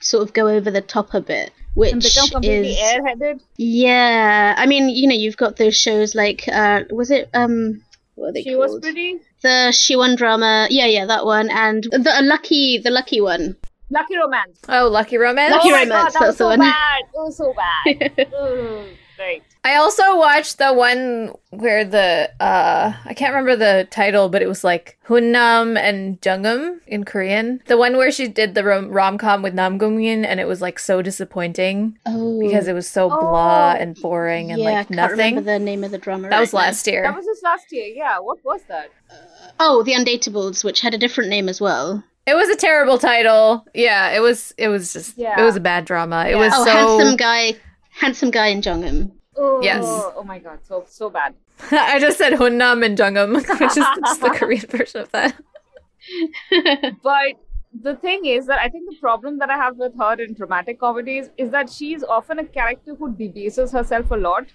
sort of go over the top a bit, which and is airheaded. yeah. I mean, you know, you've got those shows like uh, was it um, what are they She called? was pretty the Shiwan drama. Yeah, yeah, that one, and the uh, lucky, the lucky one. lucky romance. Oh, Lucky Romance. Lucky oh Romance, god, that was that's the so one. bad. It was so bad. Ugh, right. I also watched the one where the uh I can't remember the title, but it was like Hunnam and Jungum in Korean. The one where she did the rom- rom-com with Namgoong Min and it was like so disappointing Oh, because it was so blah Oh, and boring and yeah, I like can't remember nothing. the name of the drama. That was right now. last year. That was just last year. Yeah. What was that? Oh, the Undateables, which had a different name as well. It was a terrible title. Yeah, it was it was just Yeah. it was a bad drama. It Yeah. was Oh, so handsome guy, handsome guy in Jongum. Oh, Yes. Oh my god, so so bad. I just said Hunnam and Jungum, which is just the Korean version of that. But the thing is that I think the problem that I have with her in dramatic comedies is that she's often a character who debases herself a lot.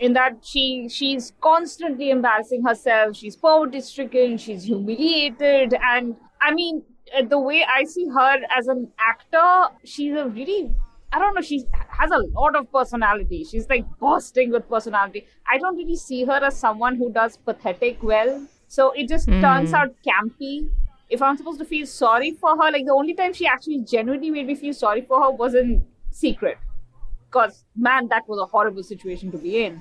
In that she she's constantly embarrassing herself, she's poverty stricken, she's humiliated, and I mean uh, the way I see her as an actor, she's a really I don't know, she has a lot of personality. She's like bursting with personality. I don't really see her as someone who does pathetic well. So it just turns Mm. out campy. If I'm supposed to feel sorry for her, like the only time she actually genuinely made me feel sorry for her was in Secret. Because, man, that was a horrible situation to be in.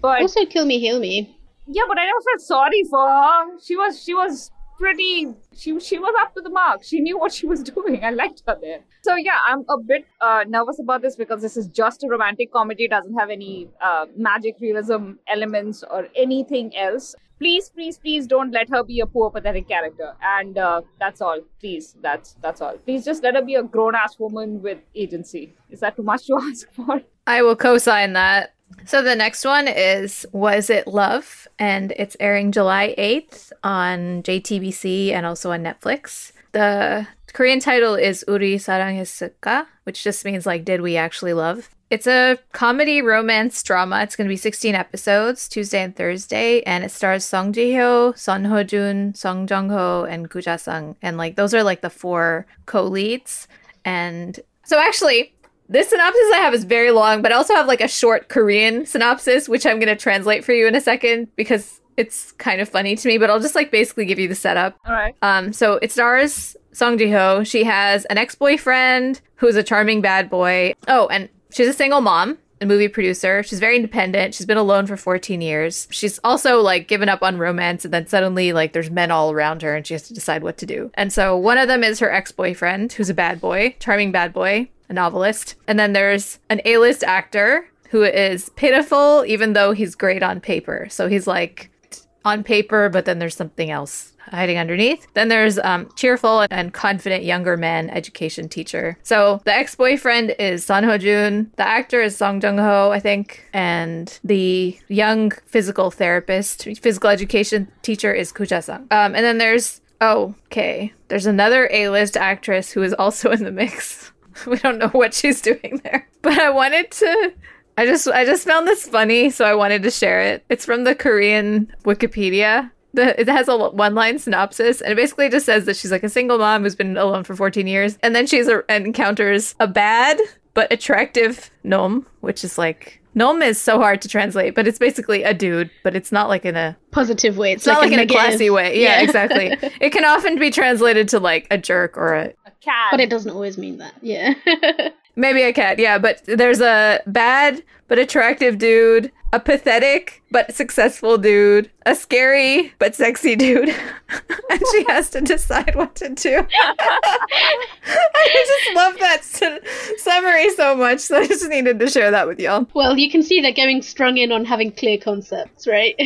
But Also, Kill Me, Heal Me. yeah, but I never felt sorry for her. She was she was pretty she she was up to the mark. She knew what she was doing. I liked her there. So yeah, I'm a bit uh, nervous about this because this is just a romantic comedy. It doesn't have any uh, magic realism elements or anything else. Please, please, please don't let her be a poor pathetic character. And uh, that's all. Please, that's that's all. Please just let her be a grown ass woman with agency. Is that too much to ask for? I will co-sign that. So the next one is Was It Love? And it's airing July 8th on JTBC and also on Netflix. The Korean title is Uri Saranghesuka, which just means like Did We Actually Love? It's a comedy romance drama. It's going to be 16 episodes, Tuesday and Thursday, and it stars Song Ji-hyo, Son Ho-jun, Song Jong-ho, and Gu Ja-sung. And like those are like the four co-leads. And so actually, this synopsis I have is very long, but I also have like a short Korean synopsis, which I'm going to translate for you in a second because it's kind of funny to me, but I'll just like basically give you the setup. All right. Um, so it stars Song Ji-hyo. She has an ex-boyfriend who's a charming bad boy. Oh, and she's a single mom, a movie producer. She's very independent. She's been alone for 14 years. She's also like given up on romance and then suddenly like there's men all around her and she has to decide what to do. And so one of them is her ex-boyfriend who's a bad boy, charming bad boy, a novelist. And then there's an A-list actor who is pitiful even though he's great on paper. So he's like on paper, but then there's something else hiding underneath. Then there's um, cheerful and confident younger man education teacher. So the ex-boyfriend is Son Ho-jun. The actor is Song Jung-ho, I think, and the young physical therapist, physical education teacher is Koo Ja-sung. Um, and then there's oh, okay, there's another A-list actress who is also in the mix. we don't know what she's doing there, but I wanted to I just I just found this funny, so I wanted to share it. It's from the Korean Wikipedia. The, it has a one line synopsis, and it basically just says that she's like a single mom who's been alone for 14 years, and then she's a, encounters a bad but attractive gnome, which is like gnome is so hard to translate, but it's basically a dude, but it's not like in a Positive way. It's, it's not like, in a negative. classy way. Yeah, exactly. It can often be translated to like a jerk or a A cat. But it doesn't always mean that. Yeah. Maybe a cat, yeah. But there's a bad but attractive dude, a pathetic but successful dude, a scary but sexy dude, and she has to decide what to do. I just love that su- summary so much, so I just needed to share that with y'all. Well, you can see they're going strung in on having clear concepts, right?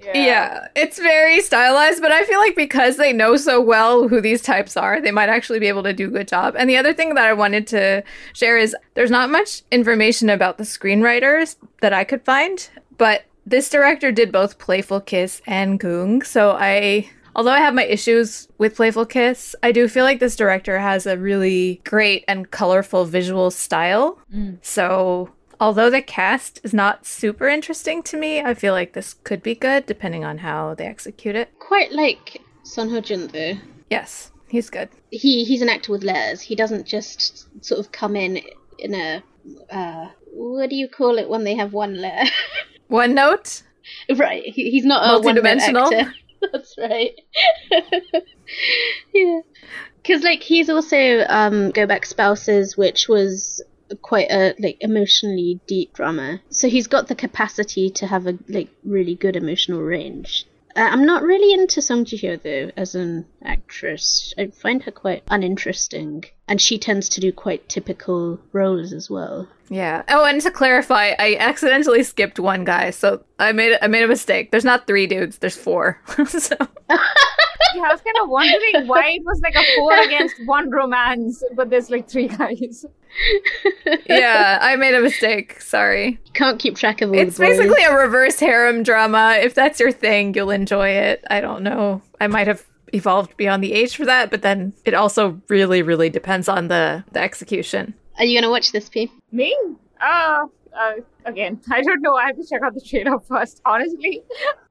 Yeah. it's very stylized, but I feel like because they know so well who these types are, they might actually be able to do a good job. And the other thing that I wanted to share is there's not much information about the screenwriters that I could find, but this director did both Playful Kiss and Goong, so I although I have my issues with Playful Kiss, I do feel like this director has a really great and colorful visual style. Mm. So although the cast is not super interesting to me, I feel like this could be good depending on how they execute it. Quite like Son Ho Jun, though. Yes, he's good. He he's an actor with layers. He doesn't just sort of come in in a uh, what do you call it when they have one layer? One note. right. He, he's not a one-dimensional. That's right. yeah. Because like he's also um Go Back Spouses, which was quite a like emotionally deep drama. So he's got the capacity to have a like really good emotional range. Uh, I'm not really into Song Ji Hyo though as an actress. I find her quite uninteresting, and she tends to do quite typical roles as well. Yeah. Oh, and to clarify, I accidentally skipped one guy, so I made I made a mistake. There's not three dudes. There's four. so Yeah, I was kind of wondering why it was like a four against one romance, but there's like three guys. yeah, I made a mistake. Sorry. Can't keep track of all It's the boys. basically a reverse harem drama. If that's your thing, you'll enjoy it. I don't know. I might have evolved beyond the age for that, but then it also really, really depends on the, the execution. Are you gonna watch this, P? Me? Uh, uh, again, I don't know. I have to check out the trailer first. Honestly,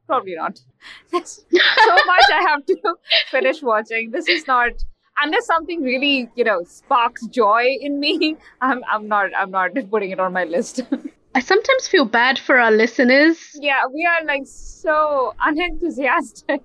probably not. There's so much I have to finish watching. This is not. Unless something really, you know, sparks joy in me, I'm, I'm not, I'm not putting it on my list. I sometimes feel bad for our listeners. yeah, we are like so unenthusiastic.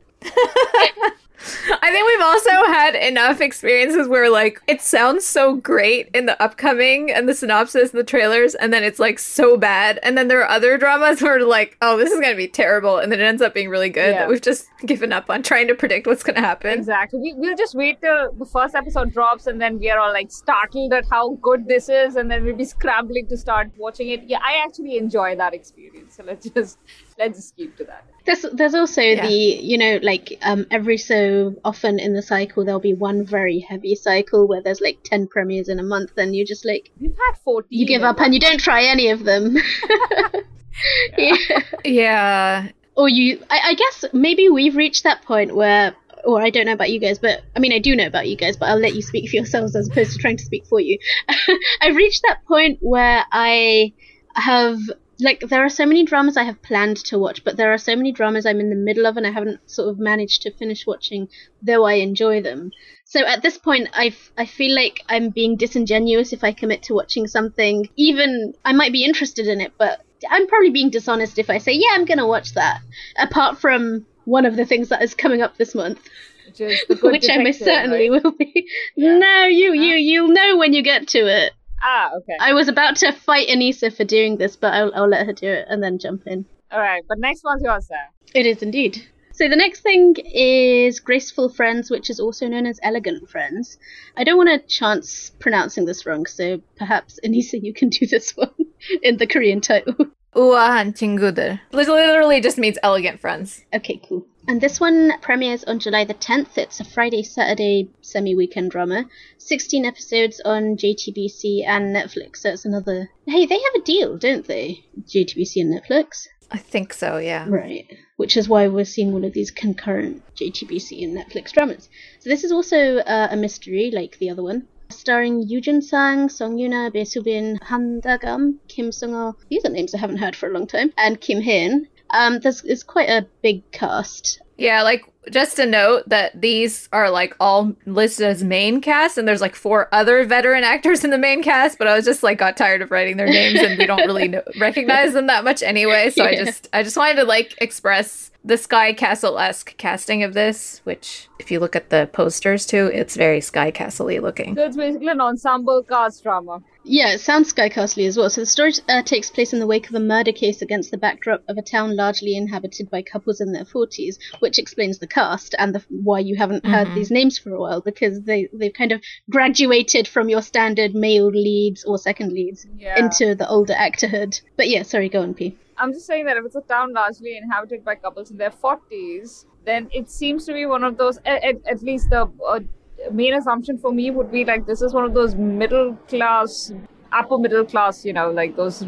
I think we've also had enough experiences where like it sounds so great in the upcoming and the synopsis and the trailers, and then it's like so bad. And then there are other dramas where like, oh, this is gonna be terrible, and then it ends up being really good Yeah. that we've just given up on trying to predict what's gonna happen. Exactly. We, we'll just wait till the first episode drops and then we are all like startled at how good this is and then we'll be scrambling to start watching it. Yeah, I actually enjoy that experience. So let's just let's just keep to that. There's there's also Yeah. the you know like um every so often in the cycle there'll be one very heavy cycle where there's like ten premieres in a month and you just like We've had 14. you give up and you don't try any of them. yeah. Yeah, Or you I, I guess maybe we've reached that point where or I don't know about you guys, but I mean I do know about you guys, but I'll let you speak for yourselves as opposed to trying to speak for you. I've reached that point where I have like there are so many dramas I have planned to watch, but there are so many dramas I'm in the middle of and I haven't sort of managed to finish watching, though I enjoy them. So at this point, I I feel like I'm being disingenuous if I commit to watching something. Even I might be interested in it, but I'm probably being dishonest if I say, yeah, I'm gonna watch that. Apart from one of the things that is coming up this month, Which is the good which I most certainly right? will be. Yeah. No, you, you, you'll know when you get to it. Ah, okay. I was about to fight Anisa for doing this, but I'll, I'll let her do it and then jump in. All right, but next one's yours, sir. It is indeed. So the next thing is Graceful Friends, which is also known as Elegant Friends. I don't want to chance pronouncing this wrong, so perhaps Anisa, you can do this one in the Korean title. Uahan Chinguder. Literally just means elegant friends. Okay, cool. And this one premieres on July the 10th. It's a Friday Saturday semi weekend drama. 16 episodes on JTBC and Netflix. So it's another. Hey, they have a deal, don't they? JTBC and Netflix? I think so, yeah. Right. Which is why we're seeing all of these concurrent JTBC and Netflix dramas. So this is also uh, a mystery, like the other one. Starring Yoo Jun-sang, Song Yuna, Bae Subin, Han Dagam, Kim Sung Oh, These are names I haven't heard for a long time. And Kim Hin. Um, there's it's quite a big cast. Yeah, like just to note that these are like all listed as main cast, and there's like four other veteran actors in the main cast. But I was just like got tired of writing their names, and we don't really know, recognize them that much anyway. So I just I just wanted to like express the Sky Castle esque casting of this, which if you look at the posters too, it's very Sky Castle y looking. So it's basically an ensemble cast drama. Yeah, it sounds Sky Castle as well. So the story uh, takes place in the wake of a murder case against the backdrop of a town largely inhabited by couples in their forties, which explains the cast and the, why you haven't heard Mhm. these names for a while because they they've kind of graduated from your standard male leads or second leads Yeah. into the older actorhood. But yeah, sorry, go on, P. I'm just saying that if it's a town largely inhabited by couples in their 40s, then it seems to be one of those, at, at, at least the uh, main assumption for me would be like this is one of those middle class, upper middle class, you know, like those uh,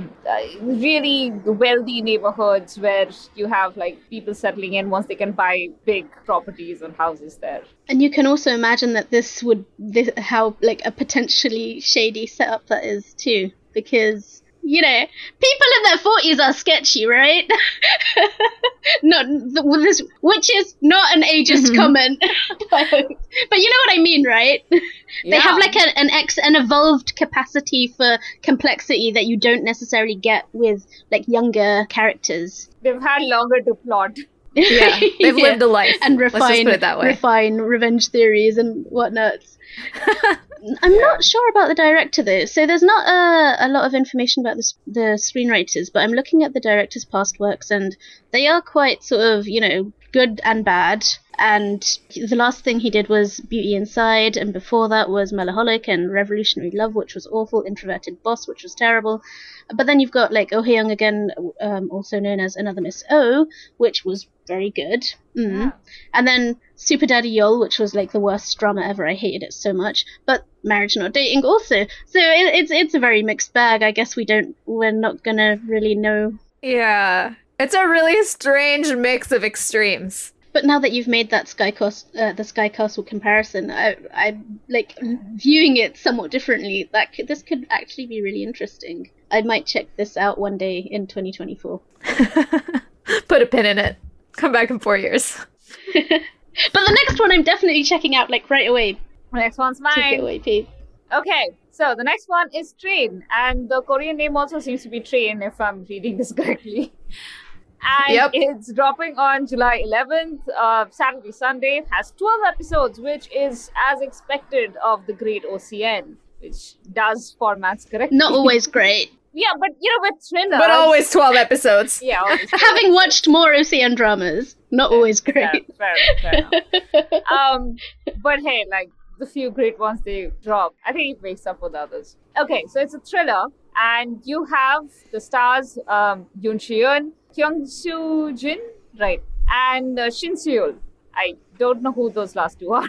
really wealthy neighborhoods where you have like people settling in once they can buy big properties and houses there. And you can also imagine that this would this, how like a potentially shady setup that is too, because you know people in their forties are sketchy, right? not th- this, which is not an ageist Mhm. comment, but you know what I mean, right? They have like a, an ex an evolved capacity for complexity that you don't necessarily get with like younger characters. they've had longer to plot. Yeah, they've Yeah. lived a life. and Let's just put it that way. refine revenge theories and whatnot. I'm Yeah. not sure about the director though. So there's not a, a lot of information about the, the screenwriters, but I'm looking at the director's past works and they are quite sort of, you know, good and bad. And the last thing he did was Beauty Inside, and before that was Melancholic and Revolutionary Love, which was awful, Introverted Boss, which was terrible. But then you've got like Oh Young again, um, also known as Another Miss O, which was very good. Mm. Yeah. And then Super Daddy Yol, which was like the worst drama ever. I hated it so much. But Marriage Not Dating also. So it, it's it's a very mixed bag. I guess we don't we're not gonna really know. Yeah. It's a really strange mix of extremes. But now that you've made that Sky Coast, uh, the Sky Castle comparison, I I like viewing it somewhat differently. That could, this could actually be really interesting. I might check this out one day in 2024. Put a pin in it. Come back in four years. But the next one I'm definitely checking out like right away. The next one's mine. Take it away, Pete. Okay, so the next one is Train, and the Korean name also seems to be Train, if I'm reading this correctly. And Yep. it's dropping on July 11th, uh, Saturday, Sunday. It has 12 episodes, which is as expected of the great OCN, which does formats correctly. Not always great. yeah, but you know, with thrillers. But always 12 episodes. Yeah, always. Having watched more OCN dramas, not always Fair, great. fair, enough, fair enough. um, but hey, like the few great ones they drop, I think it makes up for the others. Okay, so it's a thriller, and you have the stars um, Yoon Shi-yoon, Kyung Soo Jin, right, and uh, Shin So-yul. I don't know who those last two are.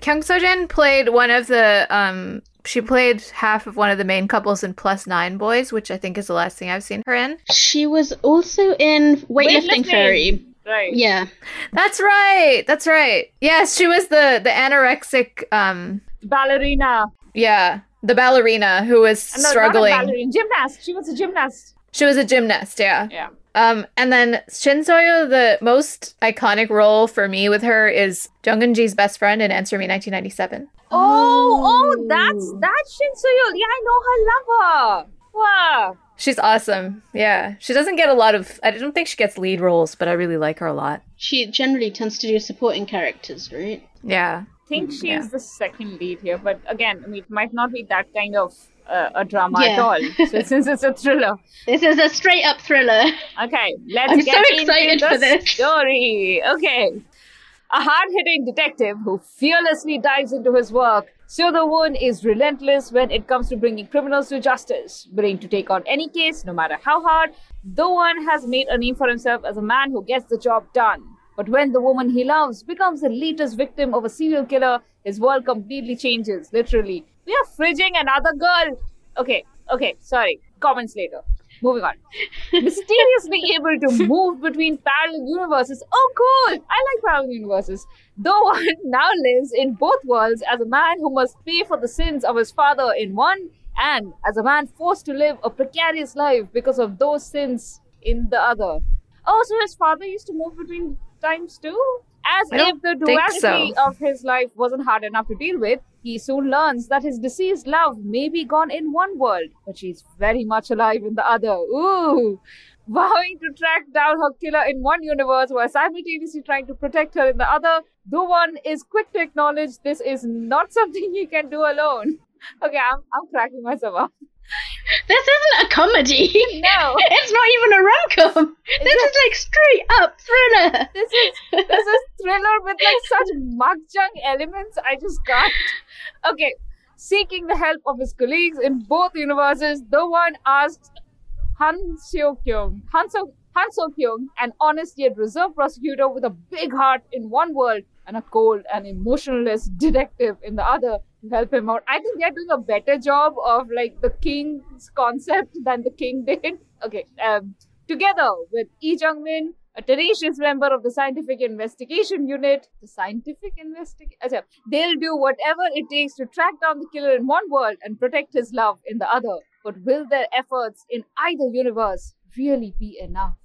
Kyung Sojin played one of the um she played half of one of the main couples in Plus Nine Boys, which I think is the last thing I've seen her in. She was also in Weightlifting, Weightlifting. Fairy. right. Yeah. That's right. That's right. Yes, she was the the anorexic um Ballerina. yeah, the ballerina who was no, not a struggling. ballerina. Gymnast. She was a gymnast. She was a gymnast, yeah. Yeah. Um, and then Shin Soyul, the most iconic role for me with her is Jung Eun Ji's best friend in Answer Me 1997. Oh, oh, that's that's Shin So-yul. Yeah, I know her. Love her. Wow. She's awesome. Yeah, she doesn't get a lot of. I don't think she gets lead roles, but I really like her a lot. She generally tends to do supporting characters, right? Yeah. I think she's Yeah. the second lead here, but again, I mean, it might not be that kind of uh, a drama at all. So since it's a thriller, This is a straight up thriller. okay, let's I'm so get excited into for the this. story. Okay, a hard-hitting detective who fearlessly dives into his work. Seo Do-won is relentless when it comes to bringing criminals to justice, willing to take on any case, no matter how hard. Do-won has made a name for himself as a man who gets the job done. But when the woman he loves becomes the latest victim of a serial killer, his world completely changes, literally. We are fridging another girl. Okay, okay, sorry. Comments later. Moving on. Mysteriously able to move between parallel universes. Oh, cool! I like parallel universes. Though one now lives in both worlds as a man who must pay for the sins of his father in one, and as a man forced to live a precarious life because of those sins in the other. Oh, so his father used to move between times two? As if the duality so. of his life wasn't hard enough to deal with, he soon learns that his deceased love may be gone in one world, but she's very much alive in the other. Ooh! Vowing to track down her killer in one universe while simultaneously trying to protect her in the other, the one is quick to acknowledge this is not something he can do alone. Okay, I'm, I'm cracking myself up. This isn't a comedy. No. it's not even a rom com. This is like straight up thriller. This is this is thriller with like such makjang elements. I just can't. Okay, seeking the help of his colleagues in both universes, the one asks Han Seo Kyung, Han So Han So Kyung, an honest yet reserved prosecutor with a big heart in one world and a cold and emotionless detective in the other, help him out. I think they're doing a better job of like the king's concept than the king did. Okay, um, together with Lee Jung Min, a tenacious member of the scientific investigation unit, the scientific investigation, they'll do whatever it takes to track down the killer in one world and protect his love in the other. But will their efforts in either universe really be enough?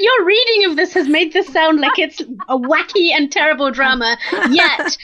Your reading of this has made this sound like it's a wacky and terrible drama, yet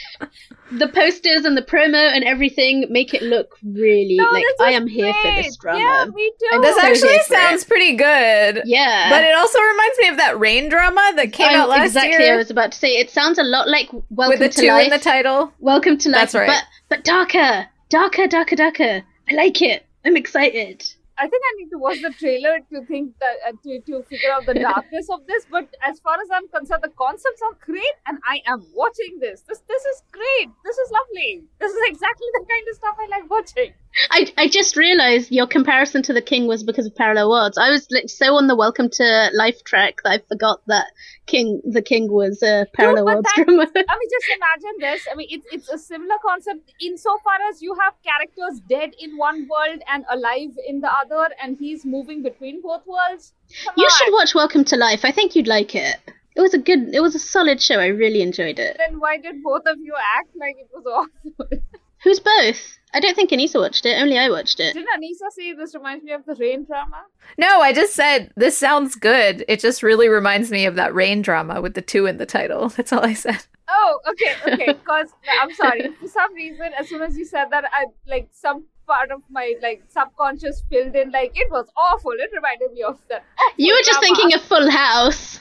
the posters and the promo and everything make it look really No, like I is am here for this drama. Yeah, me too. This so actually here for sounds pretty good. Yeah. But it also reminds me of that rain drama that came I'm- out last exactly, year I was about to say it sounds a lot like Welcome with the to two Life. in the title. Welcome to Life, That's right. but but darker, darker, darker, darker. I like it. I'm excited. I think I need to watch the trailer to think that uh, to to figure out the darkness of this. But as far as I'm concerned, the concepts are great, and I am watching this. This this is great. This is lovely. This is exactly the kind of stuff I like watching. I, I just realized your comparison to the king was because of parallel worlds. I was like, so on the Welcome to Life track that I forgot that King the King was a parallel but worlds that- drama. I mean, just imagine this. I mean, it's it's a similar concept insofar as you have characters dead in one world and alive in the other, and he's moving between both worlds. Come you on. should watch Welcome to Life. I think you'd like it. It was a good. It was a solid show. I really enjoyed it. Then why did both of you act like it was awful? Who's both? I don't think Anisa watched it. Only I watched it. Didn't Anisa say this reminds me of the rain drama? No, I just said this sounds good. It just really reminds me of that rain drama with the two in the title. That's all I said. Oh, okay, okay. Because I'm sorry. For some reason, as soon as you said that, I like some part of my like subconscious filled in like it was awful. It reminded me of that. You were just drama. thinking of Full House,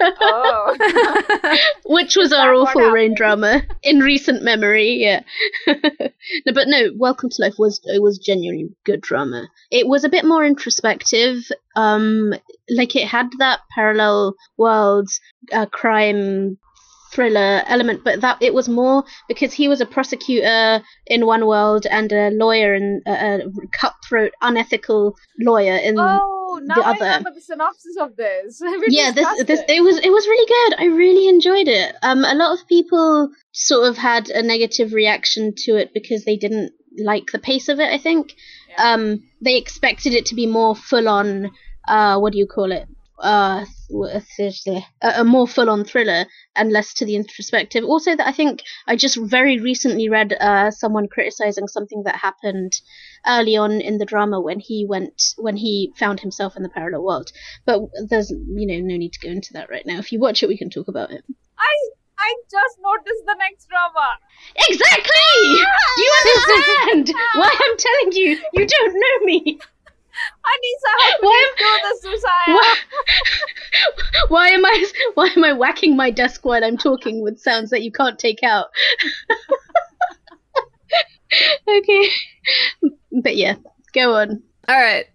Oh, which was our awful rain drama in recent memory. Yeah. no, but no. Welcome to Life was it was genuinely good drama. It was a bit more introspective. Um, like it had that parallel worlds uh, crime thriller element, but that it was more because he was a prosecutor in one world and a lawyer and a, a cutthroat, unethical lawyer in oh, now the I other. remember the synopsis of this. Yeah this this it. it was it was really good i really enjoyed it um a lot of people sort of had a negative reaction to it because they didn't like the pace of it i think Yeah. um they expected it to be more full on uh what do you call it uh a, a more full on thriller and less to the introspective. Also that i think i just very recently read uh someone criticizing something that happened early on in the drama when he went when he found himself in the parallel world. But there's you know no need to go into that right now. If you watch it we can talk about it. I I just noticed the next drama. exactly! Do you understand! Why i'm telling you you don't know me Anisa, how could Why you do this, Susaya? why, why am i why am i whacking my desk while i'm talking with sounds that you can't take out okay but yeah go on All right.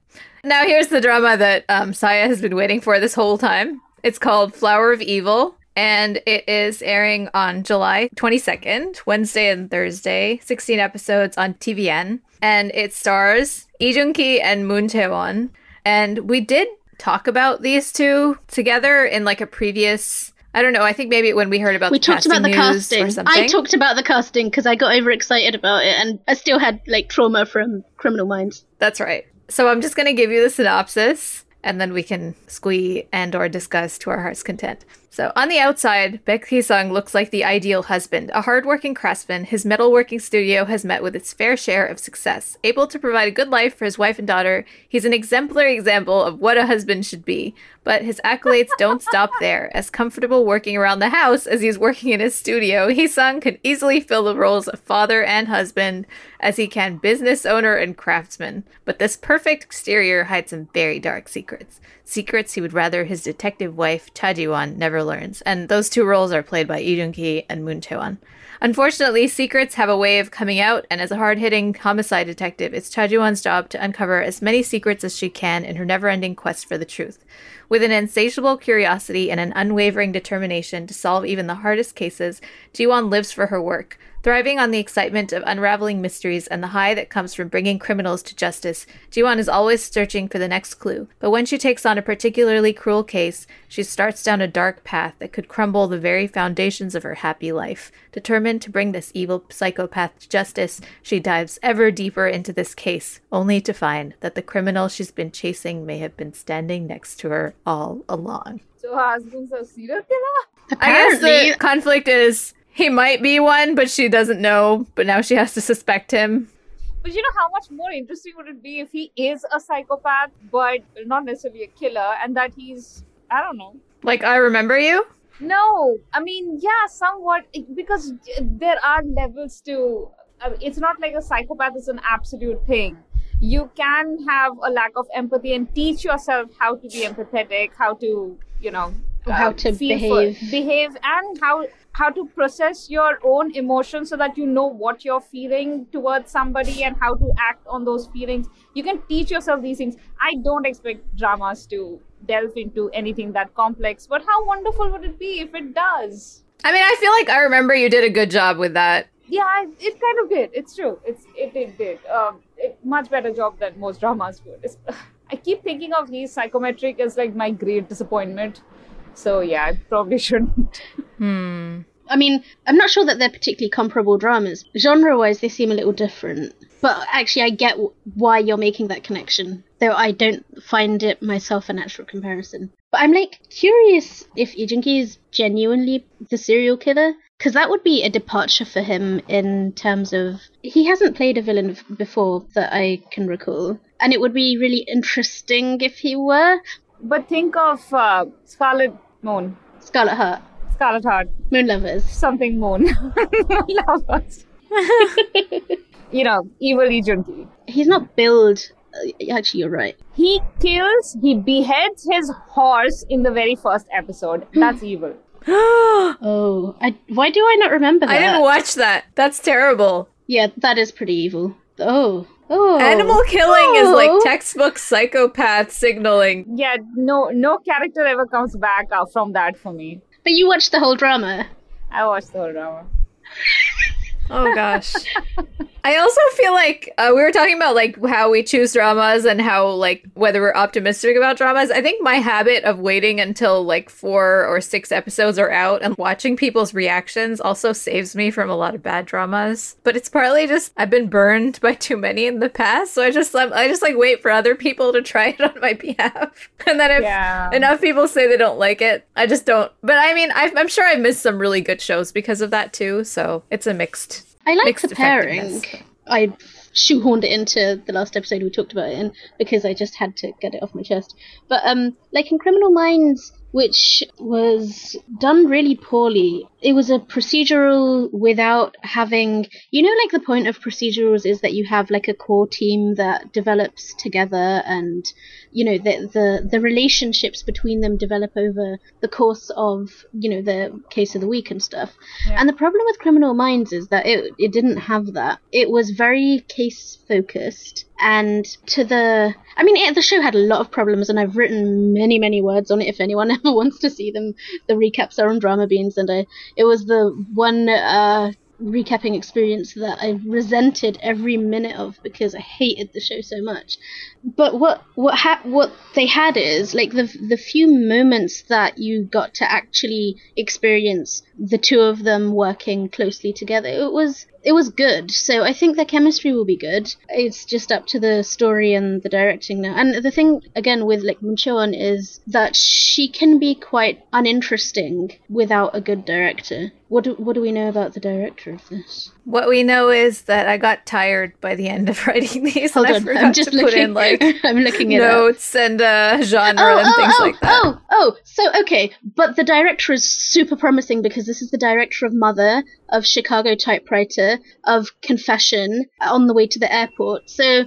Now here's the drama that um, Saya has been waiting for this whole time. It's called Flower of Evil, and it is airing on July 22nd, Wednesday and Thursday, 16 episodes on TVN. And it stars Lee Jun Ki and Moon Chae-won. And we did talk about these two together in like a previous. I don't know. I think maybe when we heard about we the talked about the casting news casting or something. i talked about the casting because i got overexcited about it and i still had like trauma from criminal minds That's right. So I'm just going to give you the synopsis. and then we can squee and or discuss to our heart's content. So on the outside, Baek Hee-sung looks like the ideal husband. A hardworking craftsman, his metalworking studio has met with its fair share of success. Able to provide a good life for his wife and daughter, he's an exemplary example of what a husband should be. But his accolades don't stop there. As comfortable working around the house as he's working in his studio, Hee-sung could easily fill the roles of father and husband as he can business owner and craftsman. But this perfect exterior hides some very dark secrets secrets he would rather his detective wife, Cha Ji-won, never learns. And those two roles are played by Lee Jun-ki and Moon Chae-won. Unfortunately, secrets have a way of coming out, and as a hard hitting homicide detective, it's Cha Ji-won's job to uncover as many secrets as she can in her never ending quest for the truth. With an insatiable curiosity and an unwavering determination to solve even the hardest cases, Ji-won lives for her work. Thriving on the excitement of unraveling mysteries and the high that comes from bringing criminals to justice, Ji-won is always searching for the next clue. But when she takes on a particularly cruel case, she starts down a dark path that could crumble the very foundations of her happy life. Determined to bring this evil psychopath to justice, she dives ever deeper into this case, only to find that the criminal she's been chasing may have been standing next to her all along. So her husband's a serial killer? I guess the conflict is he might be one, but she doesn't know. But now she has to suspect him. But you know how much more interesting would it be if he is a psychopath, but not necessarily a killer, and that he's I don't know. Like I remember you. No, I mean yeah, somewhat because there are levels to. I mean, it's not like a psychopath is an absolute thing. You can have a lack of empathy and teach yourself how to be empathetic, how to you know Or how uh, to feel for- behave. behave, and how how to process your own emotions so that you know what you're feeling towards somebody and how to act on those feelings. You can teach yourself these things. I don't expect dramas to delve into anything that complex, but how wonderful would it be if it does? I mean, I feel like I remember you did a good job with that. Yeah, I- it kind of did. It's true. It's it, it did. Um, much better job than most dramas would. I keep thinking of his psychometric as like my great disappointment. So yeah, I probably shouldn't. Hmm. I mean, I'm not sure that they're particularly comparable dramas. Genre wise, they seem a little different. But actually, I get why you're making that connection, though I don't find it myself a natural comparison. But I'm like curious if Lee Jun Ki is genuinely the serial killer, because that would be a departure for him in terms of he hasn't played a villain before that I can recall, and it would be really interesting if he were But think of uh, Scarlet Moon, Scarlet Heart, Scarlet Heart, Moon Lovers. something Moon, lovers. you know, evil Lee Jun-ki. He's not billed. uh, Actually, you're right. He kills, he beheads his horse in the very first episode. That's evil. I Oh, I, why do I not remember that? I didn't watch that. That's terrible. yeah, that is pretty evil. Oh, oh. Animal killing is like Oh. textbook psychopath signaling. Yeah, no, no character ever comes back uh, from that for me. But you watched the whole drama. I watched the whole drama. Oh gosh. I also feel like uh, we were talking about like how we choose dramas and how like whether we're optimistic about dramas. I think my habit of waiting until like four or six episodes are out and watching people's reactions also saves me from a lot of bad dramas. But it's partly just I've been burned by too many in the past, so I just I just like wait for other people to try it on my behalf, and then if Yeah. enough people say they don't like it, I just don't. But I mean, I've, I'm sure I've missed some really good shows because of that too. So it's a mixed I like the pairing. I shoehorned it into the last episode we talked about it in because I just had to get it off my chest. But um, like in Criminal Minds, which was done really poorly. It was a procedural without having, you know, like the point of procedurals is that you have like a core team that develops together, and you know the the the relationships between them develop over the course of you know the case of the week and stuff. Yeah. And the problem with Criminal Minds is that it it didn't have that. It was very case focused and to the I mean it, the show had a lot of problems and I've written many many words on it if anyone ever wants to see them the recaps are on Dramabeans and I it was the one uh recapping experience that I resented every minute of because I hated the show so much. But what what ha- what they had is like the the few moments that you got to actually experience the two of them working closely together. It was it was good. So I think the chemistry will be good. It's just up to the story and the directing now. And the thing again with like Moon is that she can be quite uninteresting without a good director. What do, what do we know about the director of this? What we know is that I got tired by the end of writing these. Hold and on, I forgot I'm just to looking. put in like I'm looking it up. notes and uh, genre Oh, and oh, things oh, like that. oh, oh. So okay, but the director is super promising because this is the director of Mother, of Chicago Typewriter, of Confession, On the Way to the Airport. So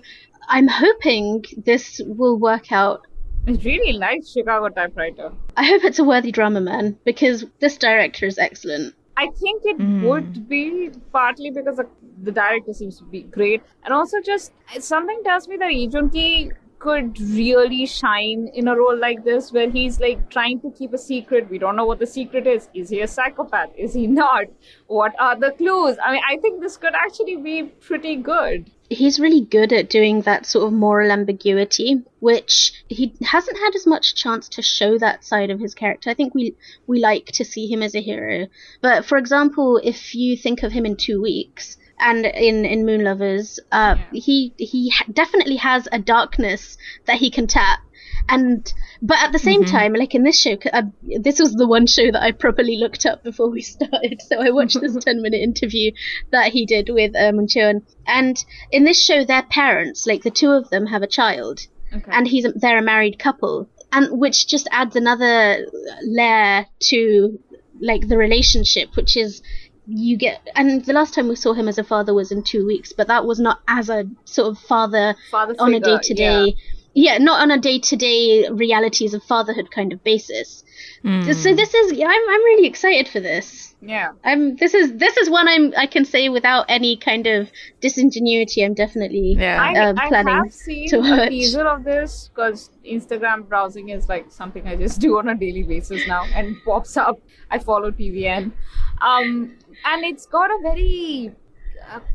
I'm hoping this will work out. I really like Chicago Typewriter. I hope it's a worthy drama, man, because this director is excellent. I think it Mm. would be partly because the, the director seems to be great, and also just something tells me that Lee Jun Ki could really shine in a role like this, where he's like trying to keep a secret. We don't know what the secret is. Is he a psychopath? Is he not? What are the clues? I mean, I think this could actually be pretty good. He's really good at doing that sort of moral ambiguity, which he hasn't had as much chance to show that side of his character. I think we we like to see him as a hero. But for example, if you think of him in two weeks and in in Moon Lovers, uh, he he definitely has a darkness that he can tap. And but at the same time, like in this show, uh, this was the one show that I properly looked up before we started. So I watched this ten minute interview that he did with uh, Moon Chae-won. And in this show, their parents, like the two of them, have a child, Okay. and he's they're a married couple, and which just adds another layer to like the relationship, which is you get. And the last time we saw him as a father was in two weeks, but that was not as a sort of father Father on a day to day. Yeah, not on a day to day realities of fatherhood kind of basis. Mm. So this is yeah, I'm I'm really excited for this. Yeah. I'm this is this is one I'm I can say without any kind of disingenuity. I'm definitely Yeah. I, um, I planning have seen to a watch. teaser of this because Instagram browsing is like something I just do on a daily basis now and pops up. I follow TVN. Um, and it's got a very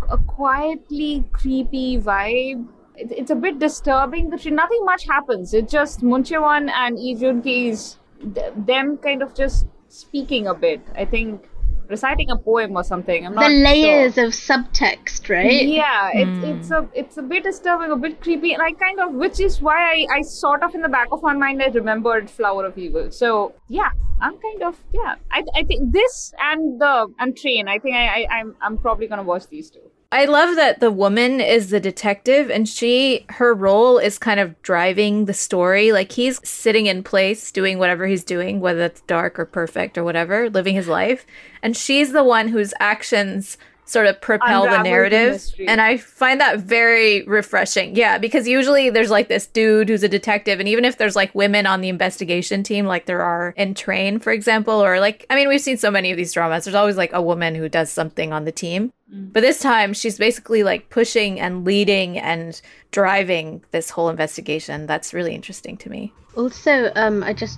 a, quietly creepy vibe. It, it's a bit disturbing. The nothing much happens. It's just Moon Chae-won and Lee Jun Ki's th- them kind of just speaking a bit. I think reciting a poem or something. I'm the layers sure. of subtext, right? Yeah, it's Hmm. it's a it's a bit disturbing, a bit creepy, and I kind of, which is why I, I sort of in the back of my mind I remembered Flower of Evil. So yeah, I'm kind of yeah. I I think this and the and Train. I think I, I I'm I'm probably gonna watch these two. I love that the woman is the detective and she her role is kind of driving the story. Like he's sitting in place doing whatever he's doing, whether it's dark or perfect or whatever, living his life. And she's the one whose actions sort of propel the Unravel the narrative. mystery. and I find that very refreshing. Yeah, because usually there's like this dude who's a detective and even if there's like women on the investigation team like there are in Train, for example, or like I mean we've seen so many of these dramas. There's always like a woman who does something on the team. Mm. But this time she's basically like pushing and leading and driving this whole investigation. That's really interesting to me. Also, um, I just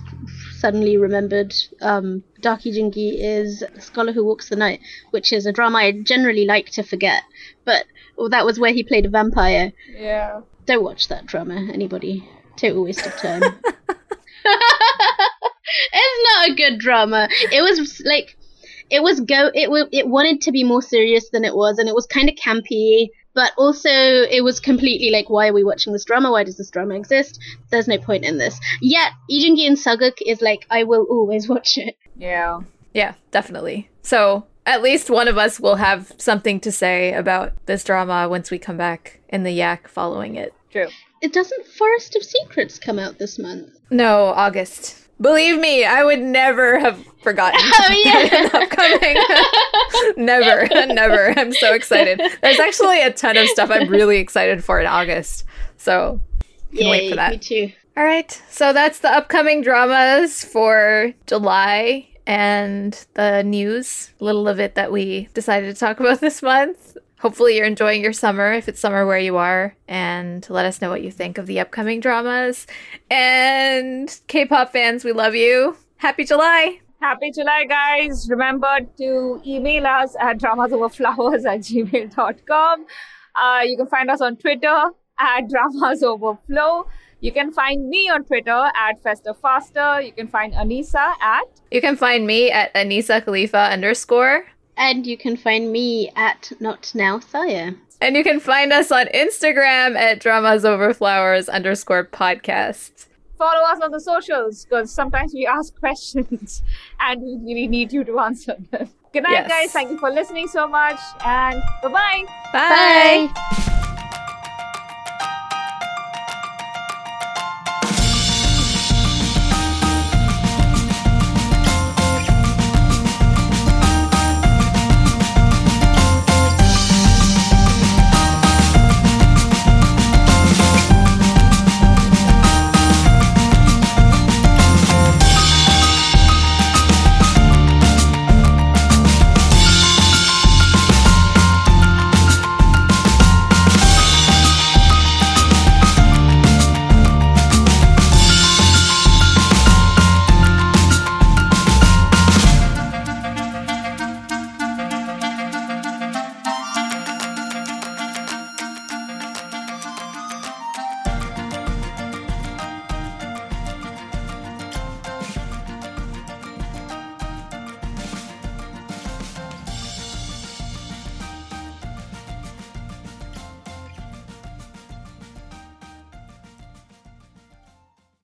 suddenly remembered um, Darky Jingi is a scholar who walks the night, which is a drama I generally like to forget. But well, that was where he played a vampire. Yeah. Don't watch that drama, anybody. Total waste of time. it's not a good drama. It was like it was go it wa it wanted to be more serious than it was and it was kind of campy but also it was completely like why are we watching this drama why does this drama exist there's no point in this yet Lee Jun Ki and sageuk is like I will always watch it Yeah. Yeah, definitely. So at least one of us will have something to say about this drama once we come back in the yak following it. True. it doesn't Forest of Secrets come out this month No, August. Believe me, I would never have forgotten. Oh, yeah. upcoming. never, never. I'm so excited. There's actually a ton of stuff I'm really excited for in August. So can wait for that. me too All right. So that's the upcoming dramas for July and the news, little of it that we decided to talk about this month. Hopefully, you're enjoying your summer if it's summer where you are, and let us know what you think of the upcoming dramas. And K pop fans, we love you. Happy July! Happy July, guys. Remember to email us at dramasoverflowers at gmail.com. Uh, you can find us on Twitter at dramasoverflow. You can find me on Twitter at Festa Faster. You can find Anisa at You can find me at Anisa Khalifa underscore. And you can find me at Not Now Sire. And you can find us on Instagram at dramas over flowers underscore podcast. Follow us on the socials because sometimes we ask questions and we really need you to answer them. Good night, Yes. guys. Thank you for listening so much and bye-bye. Bye. Bye.